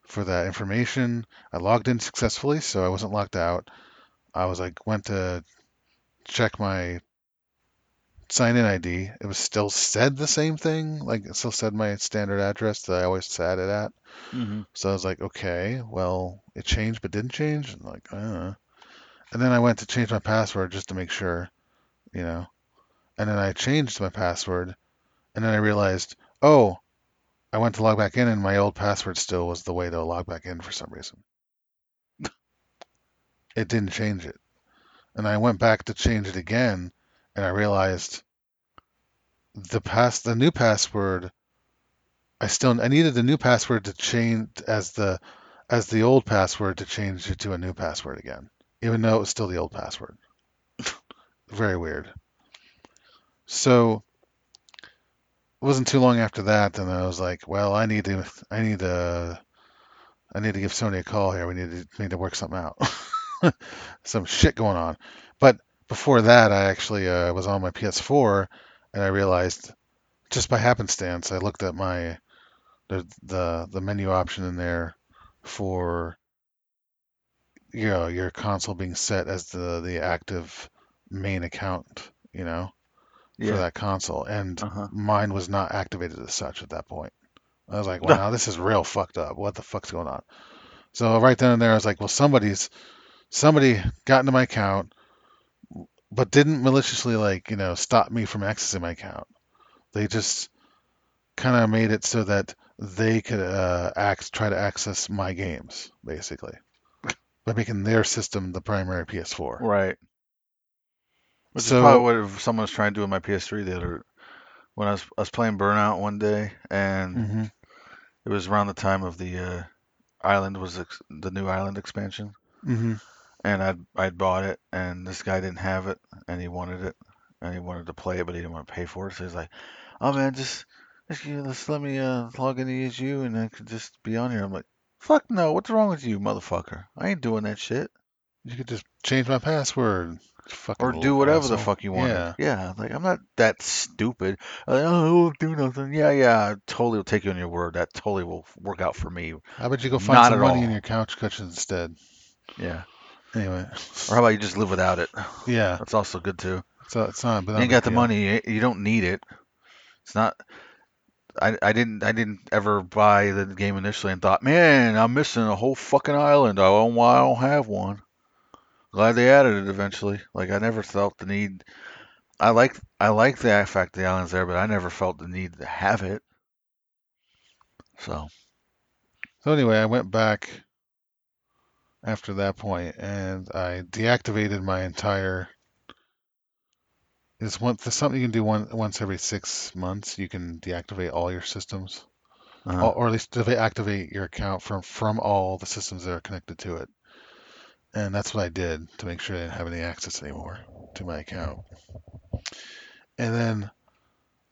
for that information. I logged in successfully, so I wasn't locked out. I was like, went to check my sign in ID. It was still said the same thing, like it still said my standard address that I always sat it at. Mm-hmm. So I was like, okay, well, it changed but didn't change. And like, uh. And then I went to change my password just to make sure, you know. And then I changed my password, and then I realized, oh, I went to log back in, and my old password still was the way to log back in for some reason. It didn't change it. And I went back to change it again, and I realized the pass the new password I still I needed the new password to change as the as the old password to change it to a new password again, even though it was still the old password. Very weird. So it wasn't too long after that, and I was like, well, I need to I need to I need to give Sony a call here. We need to need to work something out. some shit going on. But before that, I actually uh, was on my PS4 and I realized just by happenstance, I looked at my the the, the menu option in there for you know your console being set as the the active main account, you know, for that console, and Uh-huh. mine was not activated as such at that point. I was like, wow, this is real fucked up. What the fuck's going on? So right then and there, I was like, well, somebody's somebody got into my account, but didn't maliciously like you know stop me from accessing my account. They just kind of made it so that they could uh, act, try to access my games, basically, by making their system the primary PS4. Right. Which So- is probably what if someone was trying to do with my PS3 the other when I was I was playing Burnout one day and hmm it was around the time of the uh, Island was ex- the new Island expansion hmm and I'd I'd bought it and this guy didn't have it and he wanted it and he wanted to play it but he didn't want to pay for it so he's like, oh man just just, you know, just let me uh, log into you and I could just be on here. I'm like, fuck no, what's wrong with you, motherfucker? I ain't doing that shit. You could just change my password. Fucking or do whatever the fuck you want. Yeah. Yeah, like I'm not that stupid. Like, oh, I won't do nothing. Yeah, yeah, I totally will take you on your word. That totally will work out for me. How about you go find Not some money in your couch cushion instead? Yeah. Anyway. Or how about you just live without it? Yeah. That's also good too. So it's not. But You ain't got the money. You, you don't need it. It's not. I, I didn't I didn't ever buy the game initially and thought, man, I'm missing a whole fucking island. I don't why I don't have one. Glad they added it eventually. Like I never felt the need. I like I like the fact the island's there, but I never felt the need to have it. So So anyway, I went back after that point and I deactivated my entire. It's one. Something you can do one once every six months. You can deactivate all your systems, uh, or, or at least deactivate your account from from all the systems that are connected to it. And that's what I did to make sure I didn't have any access anymore to my account. And then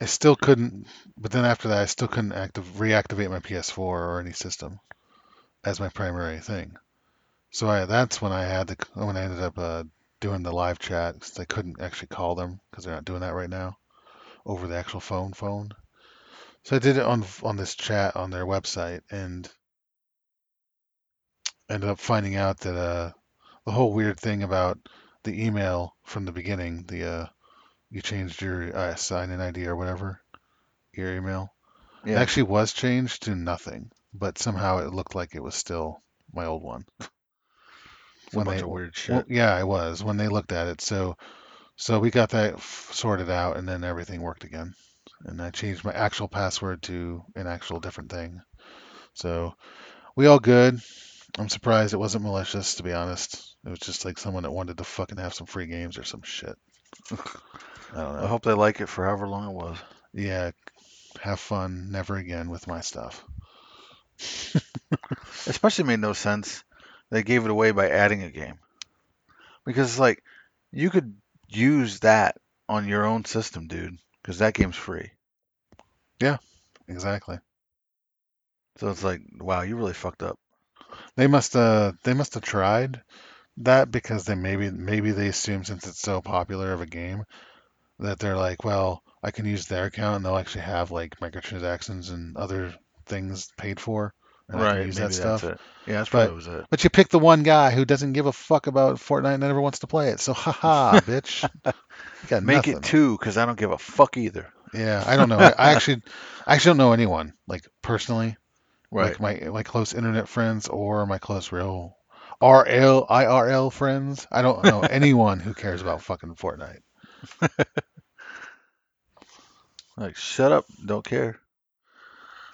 I still couldn't. But then after that, I still couldn't active reactivate my PS4 or any system as my primary thing. So I, that's when I had the when I ended up uh, doing the live chat because I couldn't actually call them because they're not doing that right now over the actual phone phone. So I did it on on this chat on their website and ended up finding out that uh the whole weird thing about the email from the beginning, the uh you changed your uh, sign in ID or whatever, your email. It actually was changed to nothing, but somehow it looked like it was still my old one. It's a when bunch they- of weird shit. Well, yeah, it was when they looked at it. So, so we got that f- sorted out, and then everything worked again. And I changed my actual password to an actual different thing. So we all good. I'm surprised it wasn't malicious, to be honest. It was just like someone that wanted to fucking have some free games or some shit. I don't know. I hope they like it for however long it was. Yeah, have fun. Never again with my stuff. Especially made no sense. They gave it away by adding a game. Because it's like you could use that on your own system, dude, because that game's free. Yeah, exactly. So it's like, wow, you really fucked up. They must uh they must have tried that because they maybe maybe they assume since it's so popular of a game that they're like, well, I can use their account and they'll actually have like microtransactions and other things paid for, and I can use that stuff. it. Yeah, that's But- was it. But you pick the one guy who doesn't give a fuck about Fortnite and never wants to play it. So haha, bitch. Make nothing. it two, because I don't give a fuck either. Yeah, I don't know. I, I actually I actually don't know anyone like personally, Right. like my my close internet friends or my close real RL IRL friends. I don't know anyone who cares about fucking Fortnite. Like, shut up. Don't care.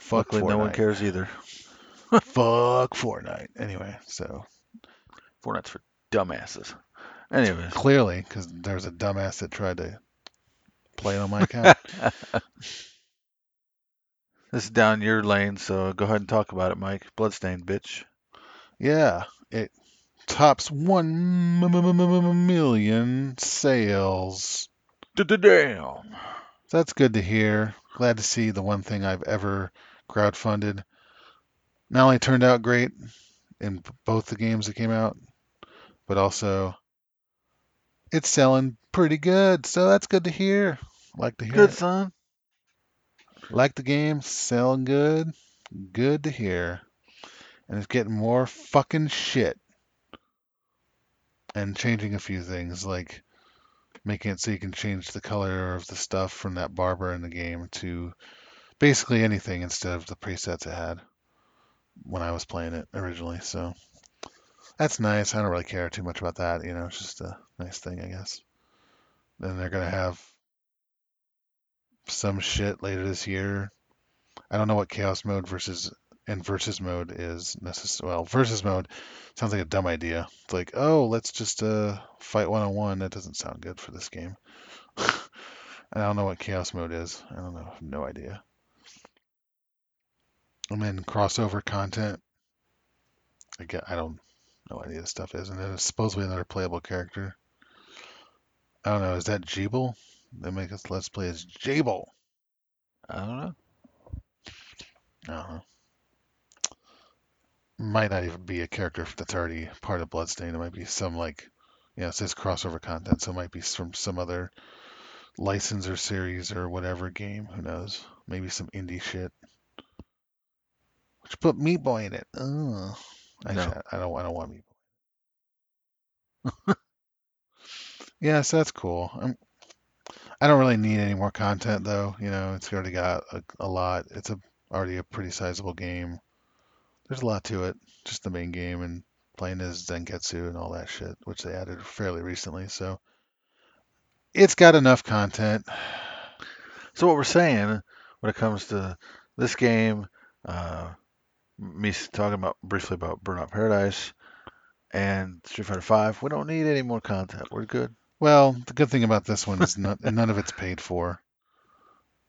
Fuck Luckily, Fortnite. no one cares either. Fuck Fortnite. Anyway, so Fortnite's for dumbasses. Anyways. clearly, because there's a dumbass that tried to play it on my account. This is down your lane, so go ahead and talk about it, Mike. Bloodstained, bitch. yeah, it tops one m- m- m- m- million sales. Damn. That's good to hear. Glad to see the one thing I've ever crowdfunded not only turned out great in both the games that came out, but also it's selling pretty good. So that's good to hear. Like to hear Good it. son. Like the game, selling good. Good to hear. And it's getting more fucking shit. And changing a few things, like making it so you can change the color of the stuff from that barber in the game to basically anything instead of the presets it had when I was playing it originally. So that's nice. I don't really care too much about that. You know, it's just a nice thing, I guess. Then they're gonna have some shit later this year. I don't know what chaos mode versus and versus mode is necessary. Well, versus mode sounds like a dumb idea. It's like, oh, let's just uh, fight one on one. That doesn't sound good for this game. and I don't know what chaos mode is. I don't know. I have no idea. And then crossover content. I get. I don't know what any of this stuff is. And then it's supposedly another playable character. I don't know. Is that Gebel? They make us let's play as Gebel. I don't know. I don't know. Might not even be a character that's already part of Bloodstain. It might be some like, yeah, it says crossover content, so it might be from some other license or series or whatever game. Who knows? Maybe some indie shit. Which put Meat Boy in it. Oh, actually, No. I don't. I don't want Meat Boy. yeah, so that's cool. I'm, I don't really need any more content though. You know, it's already got a, a lot. It's a already a pretty sizable game. There's a lot to it. Just the main game and playing as Zangetsu and all that shit, which they added fairly recently. So it's got enough content. So what we're saying when it comes to this game, uh, me talking about briefly about Burnout Paradise and Street Fighter Five, we don't need any more content. We're good. Well, the good thing about this one is none of it's paid for.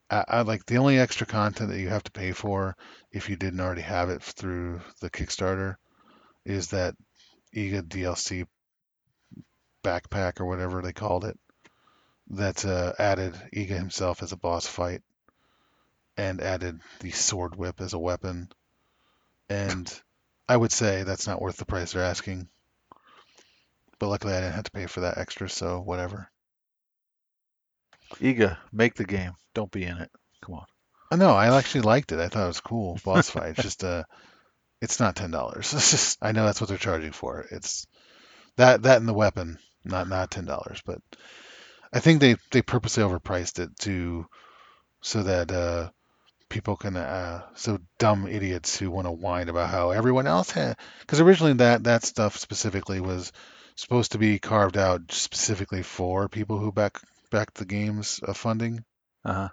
I, I like the only extra content that you have to pay for if you didn't already have it through the Kickstarter is that Iga DLC backpack or whatever they called it that uh, added Iga himself as a boss fight and added the sword whip as a weapon. And I would say that's not worth the price they're asking. But luckily I didn't have to pay for that extra, so whatever. Iga, make the game. Don't be in it. Come on. No, I actually liked it. I thought it was cool boss fight. Just uh it's not ten dollars. It's just I know that's what they're charging for. It's that that and the weapon, not not ten dollars. But I think they they purposely overpriced it to so that uh people can uh so dumb idiots who want to whine about how everyone else had because originally that that stuff specifically was supposed to be carved out specifically for people who back back the game's uh, funding. Uh huh.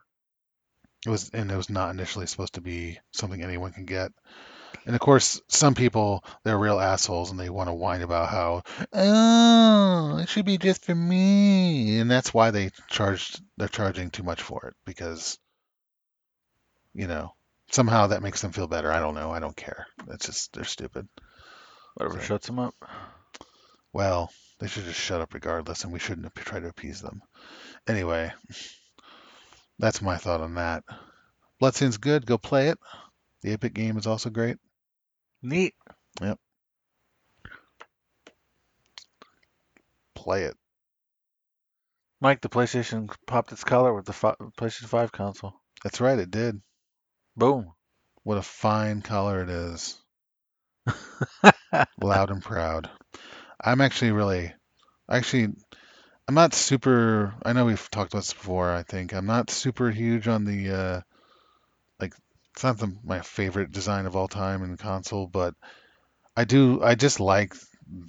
It was, and it was not initially supposed to be something anyone can get. And of course, some people they're real assholes and they want to whine about how, oh, it should be just for me, and that's why they charged. They're charging too much for it because, you know, somehow that makes them feel better. I don't know. I don't care. That's just they're stupid. Whatever So- shuts them up. Well, they should just shut up regardless, and we shouldn't tried to appease them. Anyway, that's my thought on that. Bloodstain's good. Go play it. The Epic game is also great. Neat. Yep. Play it. Mike, the PlayStation popped its collar with the fi- PlayStation 5 console. That's right, it did. Boom. What a fine color it is. Loud and proud. I'm actually really, actually, I'm not super. I know we've talked about this before. I think I'm not super huge on the, uh, like, it's not the, my favorite design of all time in console, but I do. I just like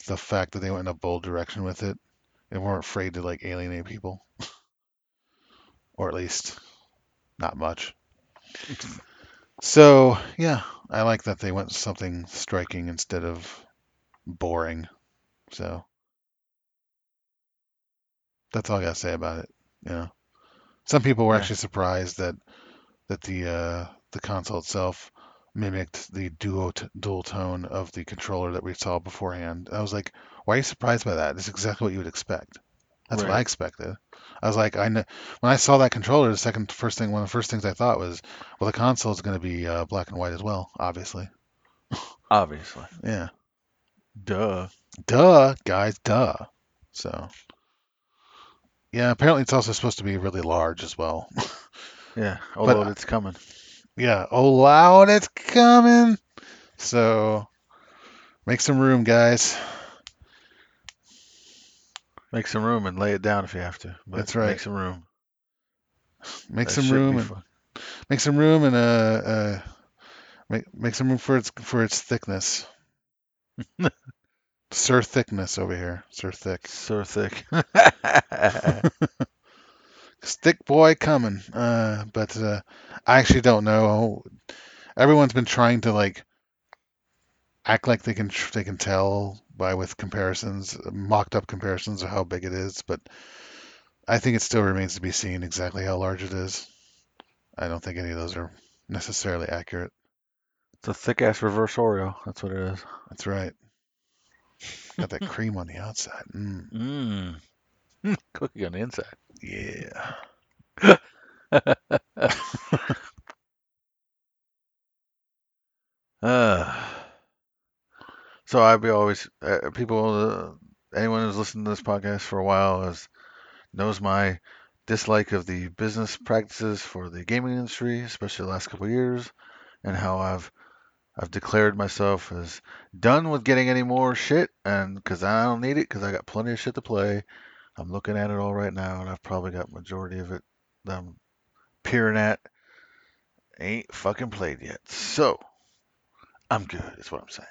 the fact that they went in a bold direction with it and weren't afraid to like alienate people, or at least not much. So yeah, I like that they went something striking instead of boring. So that's all I gotta say about it. You know, some people were Yeah. actually surprised that that the uh, the console itself mimicked the duo t- dual tone of the controller that we saw beforehand. I was like, why are you surprised by that? It's exactly what you would expect. That's what I expected. I was like, I know when I saw that controller, the second first thing, one of the first things I thought was, well, the console is going to be uh, black and white as well, obviously. Obviously. Yeah. Duh. Duh, guys, duh. So, yeah, apparently it's also supposed to be really large as well. Yeah. oh, But- it's coming. yeah, oh loud, it's coming. So, make some room, guys. Make some room and lay it down if you have to. But That's right. Make some room. Make That some room and fun. make some room and uh, uh make make some room for its for its thickness. Sir thickness over here, Sir thick. Sir thick. Stick boy coming. Uh, but uh, I actually don't know. Everyone's been trying to like act like they can tr- they can tell by with comparisons, mocked up comparisons of how big it is, but I think it still remains to be seen exactly how large it is. I don't think any of those are necessarily accurate. It's a thick ass reverse Oreo. That's what it is. That's right. Got that cream on the outside. Mm, Mmm. Cookie on the inside. yeah. Uh, so I'd be always uh, people. Uh, anyone who's listened to this podcast for a while has knows my dislike of the business practices for the gaming industry, especially the last couple of years, and how I've I've declared myself as done with getting any more shit, and because I don't need it, because I got plenty of shit to play. I'm looking at it all right now, and I've probably got majority of it that I'm peering at. Ain't fucking played yet, so I'm good. Is what I'm saying.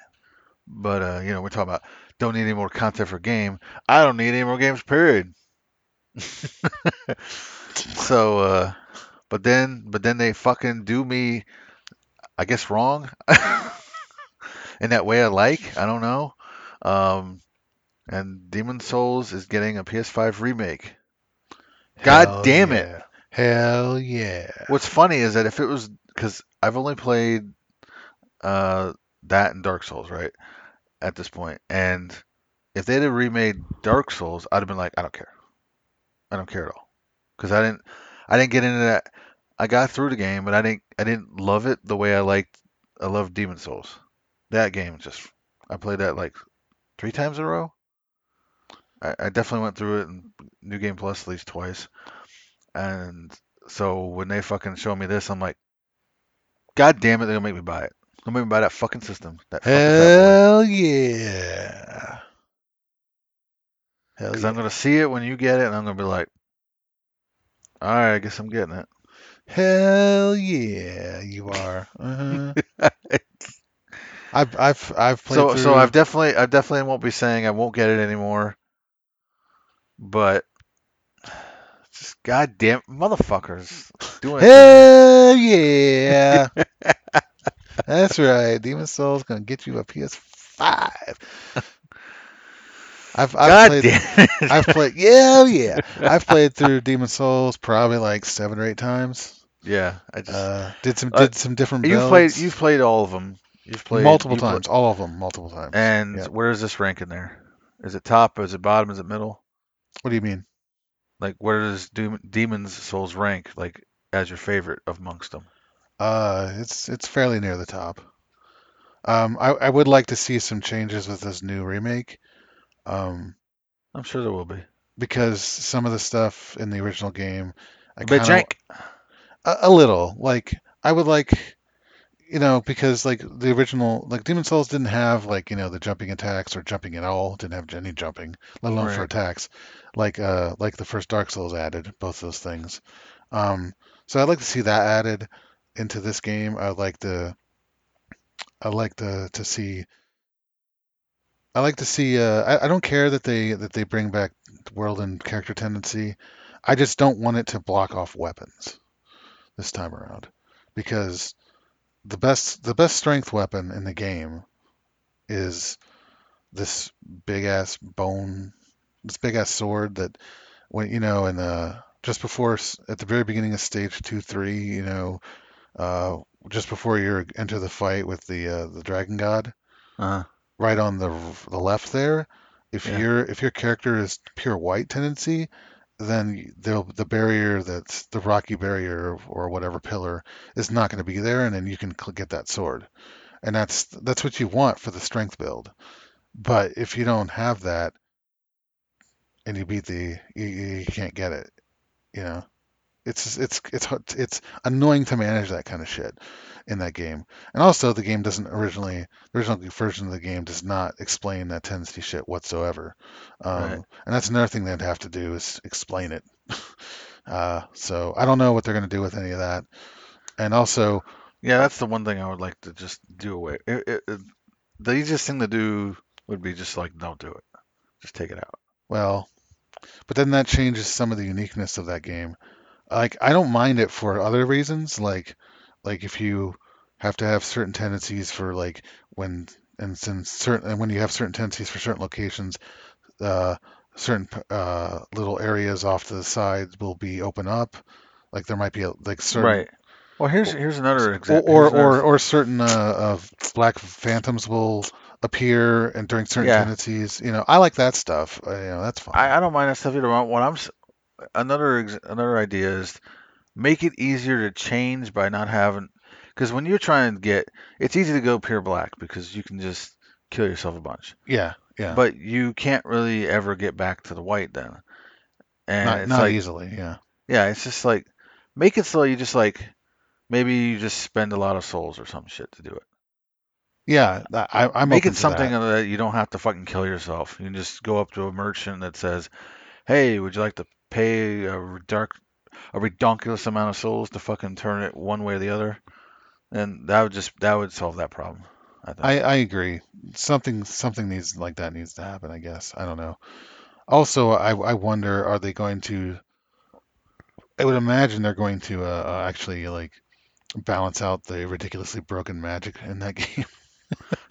But uh, you know, we're talking about don't need any more content for game. I don't need any more games. Period. so, uh, but then, but then they fucking do me, I guess, wrong in that way I like. I don't know. Um, and Demon Souls is getting a PS5 remake. God Hell damn it. Hell yeah. What's funny is that if it was because I've only played uh, that and Dark Souls, right? At this point, and if they'd have remade Dark Souls, I'd have been like, I don't care. I don't care at all, because I didn't, I didn't get into that. I got through the game, but I didn't, I didn't love it the way I liked. I loved Demon Souls. That game just, I played that like three times in a row. I, I definitely went through it in New Game Plus at least twice, and so when they fucking show me this, I'm like, God damn it, they're gonna make me buy it. They're gonna make me buy that fucking system. That fucking Hell yeah. Because yeah. I'm gonna see it when you get it, and I'm gonna be like, all right, I guess I'm getting it. Hell yeah, you are. Uh-huh. I've I've I've played so through. so I've definitely I definitely won't be saying I won't get it anymore. But just goddamn motherfuckers doing. Hell yeah. That's right. Demon Souls gonna get you a PS5. I've I've God played damn. I've played yeah yeah I've played through Demon Souls probably like seven or eight times. yeah, I just Uh, did some Uh, did some different you've played you've played all of them. You've played multiple you times, all of them multiple times. and yeah. where is this rank in there? Is it top? Is it bottom? Is it middle? What do you mean? Like where does Dem- Demon's Souls rank? Like as your favorite amongst them? Uh, it's it's fairly near the top. Um, I I would like to see some changes with this new remake. Um, I'm sure there will be. because some of the stuff in the original game, I kind of a, a little like I would like, you know, because like the original like Demon Souls didn't have like you know the jumping attacks or jumping at all, didn't have any jumping, let alone for attacks, like uh like the first Dark Souls added both those things. Um, so I'd like to see that added into this game. I'd like to I'd like to to see. I like to see. Uh, I, I don't care that they that they bring back world and character tendency. I just don't want it to block off weapons this time around, because the best the best strength weapon in the game is this big ass bone, this big ass sword that when you know in the just before at the very beginning of stage two three, you know, uh, just before you enter the fight with the uh, the dragon god Uh-huh. Right on the the left there. If Yeah. your if your character is pure white tendency, then the the barrier that's the rocky barrier or whatever pillar is not going to be there, and then you can get that sword, and that's that's what you want for the strength build. But if you don't have that and you beat the, you, you can't get it. You know, it's it's it's it's annoying to manage that kind of shit in that game. And also, the game doesn't originally, the original version of the game does not explain that tendency shit whatsoever. Um, Right. And that's another thing they'd have to do is explain it. Uh, so I don't know what they're going to do with any of that. And also, Yeah, that's the one thing I would like to just do away. It, it, it- the easiest thing to do would be just like don't do it. Just take it out. well, but then that changes some of the uniqueness of that game. Like I don't mind it for other reasons, like like if you have to have certain tendencies for like when and since certain and when you have certain tendencies for certain locations, uh, certain uh, little areas off to the sides will be open up. Like there might be a, like certain Right. Well, here's here's another example. or, or, or certain uh, of black phantoms will appear and during certain Yeah. tendencies. You know, I like that stuff. Uh, you know, that's fine. I, I don't mind that stuff either. What I'm another ex- another idea is make it easier to change by not having because when you're trying to get it's easy to go pure black because you can just kill yourself a bunch. yeah, yeah. But you can't really ever get back to the white then. And not it's not like easily. Yeah. yeah, it's just like make it so you just like maybe you just spend a lot of souls or some shit to do it. Yeah, I, I'm Make it something that. that you don't have to fucking kill yourself. You can just go up to a merchant that says, "Hey, would you like to pay a dark, a redonkulous amount of souls to fucking turn it one way or the other?" And that would just that would solve that problem. I think. I, I agree. Something something needs like that needs to happen. I guess. I don't know. Also, I I wonder are they going to? I would imagine they're going to uh, uh, actually like balance out the ridiculously broken magic in that game.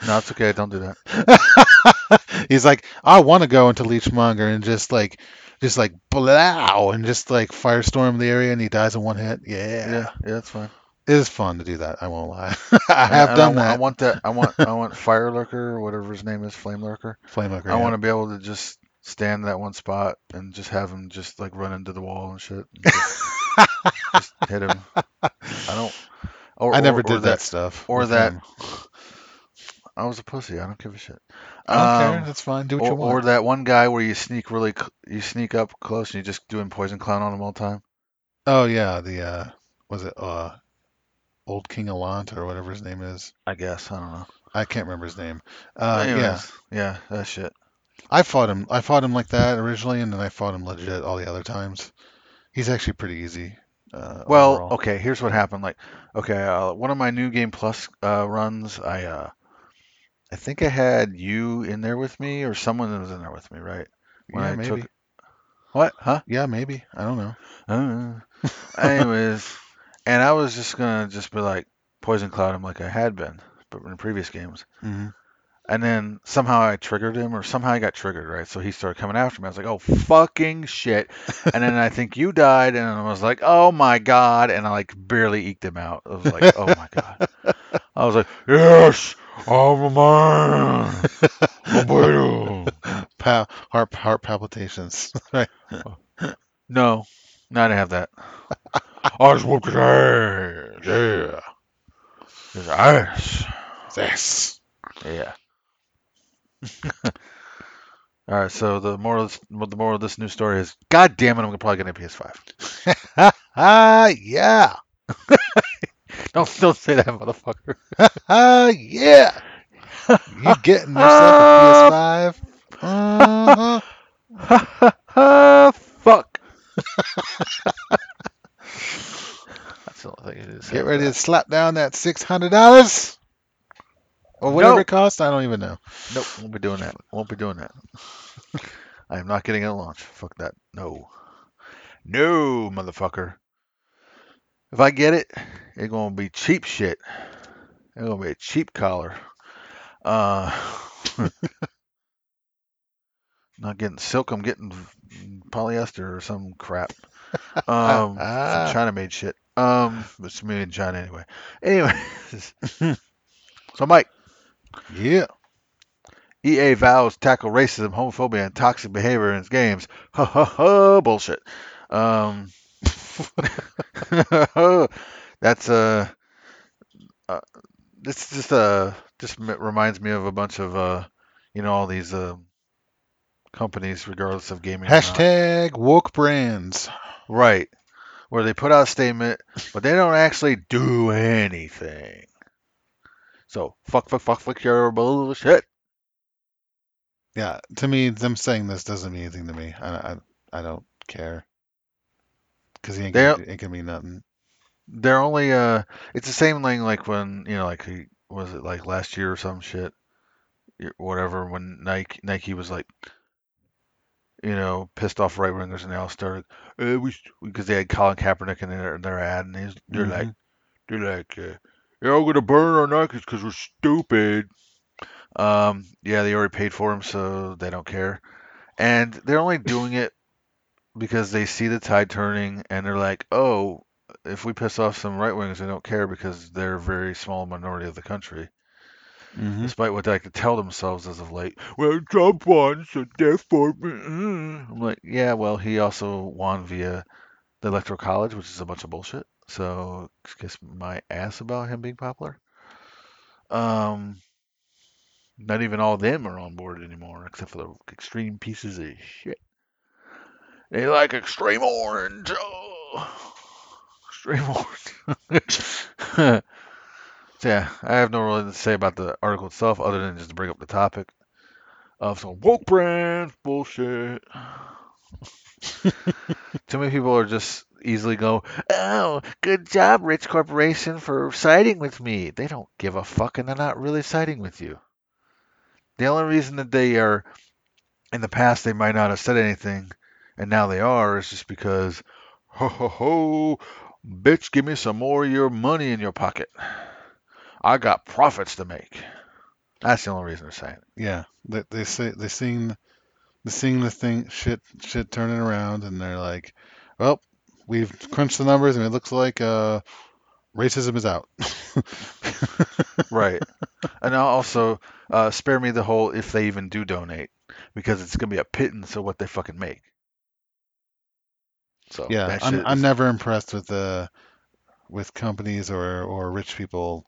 no, it's okay. Don't do that. He's like, I want to go into Leechmonger and just like, just like blow and just like firestorm the area and he dies in one hit. Yeah, Yeah, yeah, that's fine. it is fun to do that. I won't lie. I have and done I, wa- I want that. I want I want Fire Lurker or whatever his name is, Flame Lurker. Flame Lurker, I yeah. want to be able to just stand in that one spot and just have him just like run into the wall and shit. and just, just hit him. I don't. Or, I never or- or did that, stuff. or that- him. I was a pussy. I don't give a shit. I don't Um, care. That's fine. Do what or, you want. or that one guy where you sneak really, cl- you sneak up close and you just doing poison cloud on him all the time. Oh yeah, the uh, was it uh, Old King Allant or whatever his name is. I guess I don't know. I can't remember his name. Uh, yeah, Anyways, yeah, that shit. I fought him. I fought him like that originally, and then I fought him legit all the other times. He's actually pretty easy. Uh, Well, overall. okay, here's what happened. Like, okay, uh, one of my new game plus uh, runs, I uh, I think I had you in there with me, or someone that was in there with me, right? When yeah, I maybe. took what? Huh? Yeah, maybe. I don't know. Uh, anyways, and I was just gonna just be like poison cloud him like I had been, but in previous games. hmm And then somehow I triggered him, or somehow I got triggered, right? So he started coming after me. I was like, oh, fucking shit. And then I think you died, and I was like, oh my God. And I like barely eked him out. I was like, oh my God. I was like, yes, I'm a man. I'm. Pa- heart heart palpitations. right. No, no, I didn't have that. I just whooped his ass. Yeah. His ass. Yes. Yeah. All right, so the moral, of this, the moral of this new story is, God damn it, I'm probably gonna probably getting a PS5. ah, yeah. Don't don't say that, motherfucker. Ah, yeah. You getting yourself a PS5? Uh-huh. Fuck. That's the only thing it is. Get ready to slap down that six hundred dollars or whatever Nope. it costs. I don't even know. Nope, won't be doing that. Won't be doing that. I am not getting it at launch. Fuck that. No. No, motherfucker. If I get it, it's gonna be cheap shit. It's gonna be a cheap collar. Uh, not getting silk. I'm getting polyester or some crap. Um, Ah. some China made shit. Um, it's made in China anyway. Anyway, so Mike. Yeah. EA vows tackle racism, homophobia, and toxic behavior in its games. Ha ha ha! Bullshit. Um, that's uh, uh, this just uh, just reminds me of a bunch of uh, you know all these uh, companies, regardless of gaming. Hashtag woke brands. Right. Where they put out a statement, but they don't actually do anything. So fuck, fuck, fuck, fuck your bullshit. Yeah, to me, them saying this doesn't mean anything to me. I, I, I don't care. Because he ain't gonna, ain't gonna mean nothing. They're only uh, it's the same thing like when you know like he was it like last year or some shit, whatever. When Nike Nike was like, you know, pissed off right wingers and they all started, uh, we because they had Colin Kaepernick in their their ad and he's, they're like they're like, uh, yeah, I'm gonna burn our Nikes because we're stupid. Um, yeah, they already paid for them, so they don't care, and they're only doing it because they see the tide turning, and they're like, oh, if we piss off some right wingers, they don't care because they're a very small minority of the country, hmm despite what they like to tell themselves as of late. Well, Trump won, so therefore, mm." I'm like, yeah, well, he also won via the electoral college, which is a bunch of bullshit. So kiss my ass about him being popular. Um, not even all of them are on board anymore, except for the extreme pieces of shit. They like extreme orange. Oh, extreme orange. yeah, I have no really to say about the article itself, other than just to bring up the topic of some woke brands bullshit. Too many people are just easily go, oh, good job, rich corporation, for siding with me. They don't give a fuck, and they're not really siding with you. The only reason that they are, in the past, they might not have said anything, and now they are, is just because, ho ho ho, bitch, give me some more of your money in your pocket. I got profits to make. That's the only reason they're saying it. Yeah, they, they say they seen they seeing the thing shit shit turning around, and they're like, well, we've crunched the numbers, and it looks like uh, racism is out. Right. and also, uh, spare me the whole if they even do donate, because it's gonna be a pittance of what they fucking make. So Yeah, I'm shit I'm never impressed with uh with companies or or rich people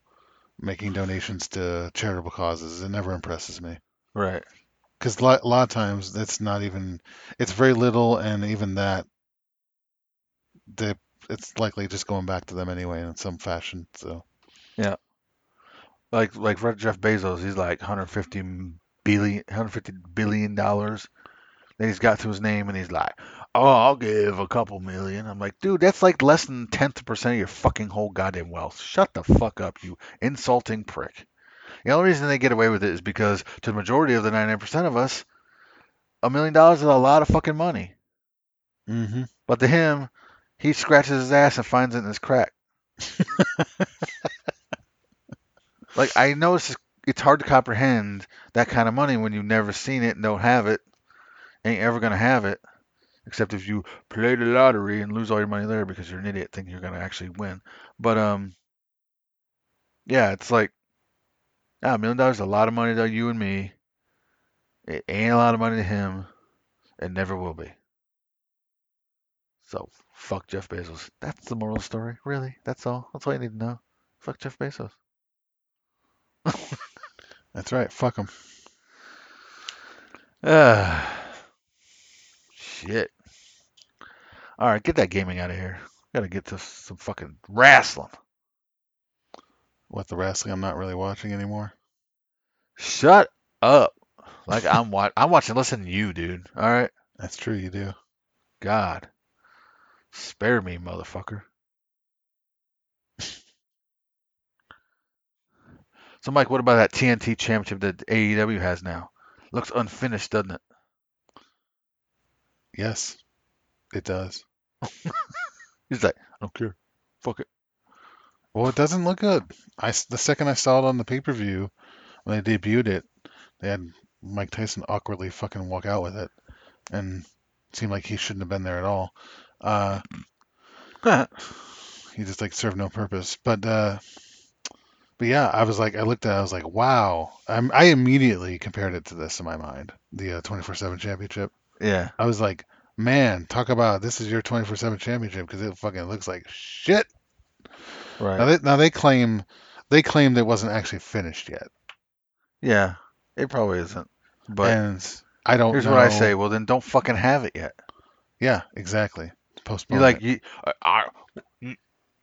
making donations to charitable causes. It never impresses me. right. Because a lot, a lot of times it's not even it's very little, and even that they it's likely just going back to them anyway in some fashion. So yeah, Like like Jeff Bezos, he's like 150 billion 150 billion dollars. Then he's got to his name and he's like, "Oh, I'll give a couple million. I'm like, "Dude, that's like less than tenth percent of your fucking whole goddamn wealth. Shut the fuck up, you insulting prick." The only reason they get away with it is because to the majority of the 99% of us, a million dollars is a lot of fucking money. hmm But to him, he scratches his ass and finds it in his crack. like I know it's it's hard to comprehend that kind of money when you've never seen it and don't have it, ain't ever gonna have it, except if you play the lottery and lose all your money there because you're an idiot thinking you're gonna actually win. But um, yeah, it's like, yeah, a million dollars is a lot of money to you and me. It ain't a lot of money to him. It never will be. So fuck Jeff Bezos. That's the moral story, really. That's all. That's all you need to know. Fuck Jeff Bezos. That's right. Fuck him. Ah, shit. All right, get that gaming out of here. Gotta get to some fucking wrestling. What the wrestling I'm not really watching anymore. Shut up. Like I'm watch. I'm watching. Listen to you, dude. All right. That's true. You do. God, spare me, motherfucker. So, Mike, what about that TNT championship that AEW has now? Looks unfinished, doesn't it? Yes, it does. He's like, I don't care. Fuck it. Well, it doesn't look good. I the second I saw it on the pay per view when they debuted it, they had Mike Tyson awkwardly fucking walk out with it, and it seemed like he shouldn't have been there at all. Uh, he just like served no purpose. But uh, but yeah, I was like, I looked at, it, I was like, wow. I'm, I immediately compared it to this in my mind, the uh, 24/7 championship. Yeah. I was like, man, talk about this is your 24/7 championship because it fucking looks like shit. Right. Now they, now they claim they claimed it wasn't actually finished yet. yeah. It probably isn't. But and I don't here's know. what I say. Well, then don't fucking have it yet. Yeah, exactly. Postpone You like it. you, I, I, you,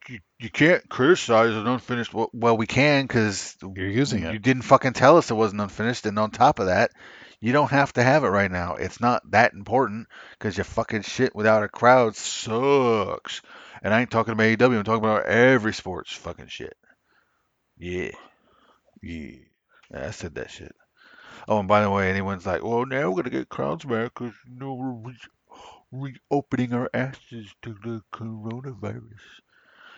you, you can't criticize an unfinished. Well, well we can because You're using you it. You didn't fucking tell us it wasn't unfinished, and on top of that, you don't have to have it right now. It's not that important because your fucking shit without a crowd sucks. And I ain't talking about AEW. I'm talking about every sports fucking shit. Yeah, Yeah. I said that shit. Oh, and by the way, anyone's like, well, now we're gonna get crowds back because you know we're re- reopening our asses to the coronavirus.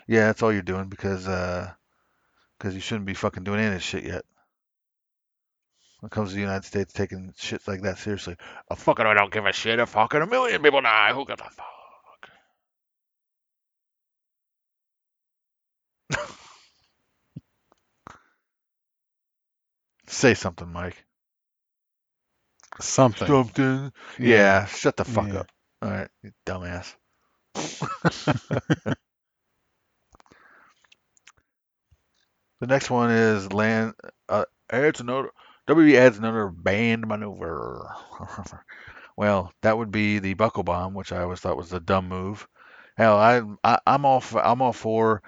Yeah, that's all you're doing because uh, because you shouldn't be fucking doing any of this shit yet. When it comes to the United States taking shit like that seriously, a fucking I don't give a shit if fucking a million people die. Who gives a fuck? Say something, Mike. Something. Something. Yeah, shut the fuck Yeah. up. All right, you dumbass. the next one is land. Uh, adds another. WB adds another banned maneuver. well, that would be the buckle bomb, which I always thought was a dumb move. Hell, I, I I'm all for, I'm all for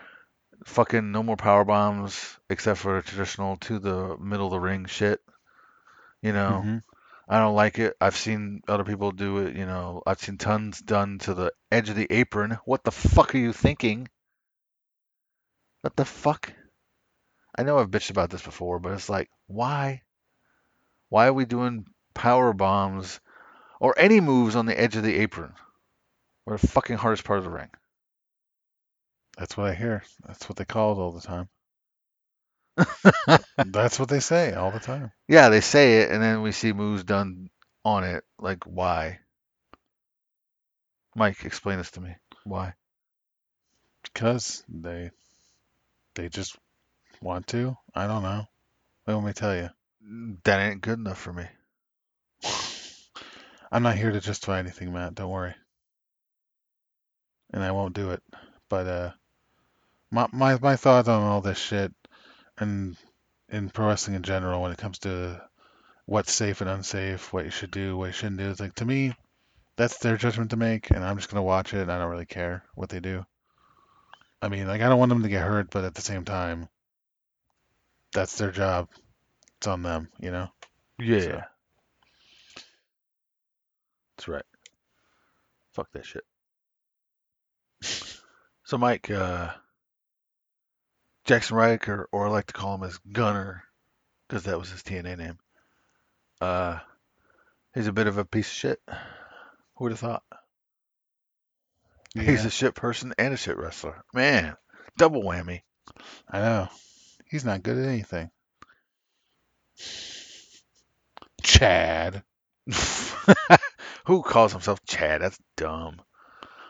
fucking no more power bombs except for traditional to the middle of the ring shit. You know. Mhm. I don't like it. I've seen other people do it, you know. I've seen tons done to the edge of the apron. What the fuck are you thinking? What the fuck? I know I've bitched about this before, but it's like, why? Why are we doing power bombs or any moves on the edge of the apron? Or the fucking hardest part of the ring. That's what I hear. That's what they call it all the time. That's what they say all the time. Yeah, they say it, and then we see moves done on it. Like, why? Mike, explain this to me. Why? Because they they just want to. I don't know. Want me tell you? That ain't good enough for me. I'm not here to justify anything, Matt. Don't worry. And I won't do it. But uh, my my my thoughts on all this shit, and in pro wrestling in general, when it comes to what's safe and unsafe, what you should do, what you shouldn't do, it's like to me, that's their judgment to make, and I'm just gonna watch it, and I don't really care what they do. I mean, like I don't want them to get hurt, but at the same time, that's their job. On them, you know. Yeah. So- That's right. Fuck that shit. So Mike, uh, Jackson Ryker, or I like to call him as Gunner, because that was his TNA name. Uh, he's a bit of a piece of shit. Who would have thought? He's a shit person and a shit wrestler. Man, double whammy. I know. He's not good at anything. Chad. Who calls himself Chad? That's dumb.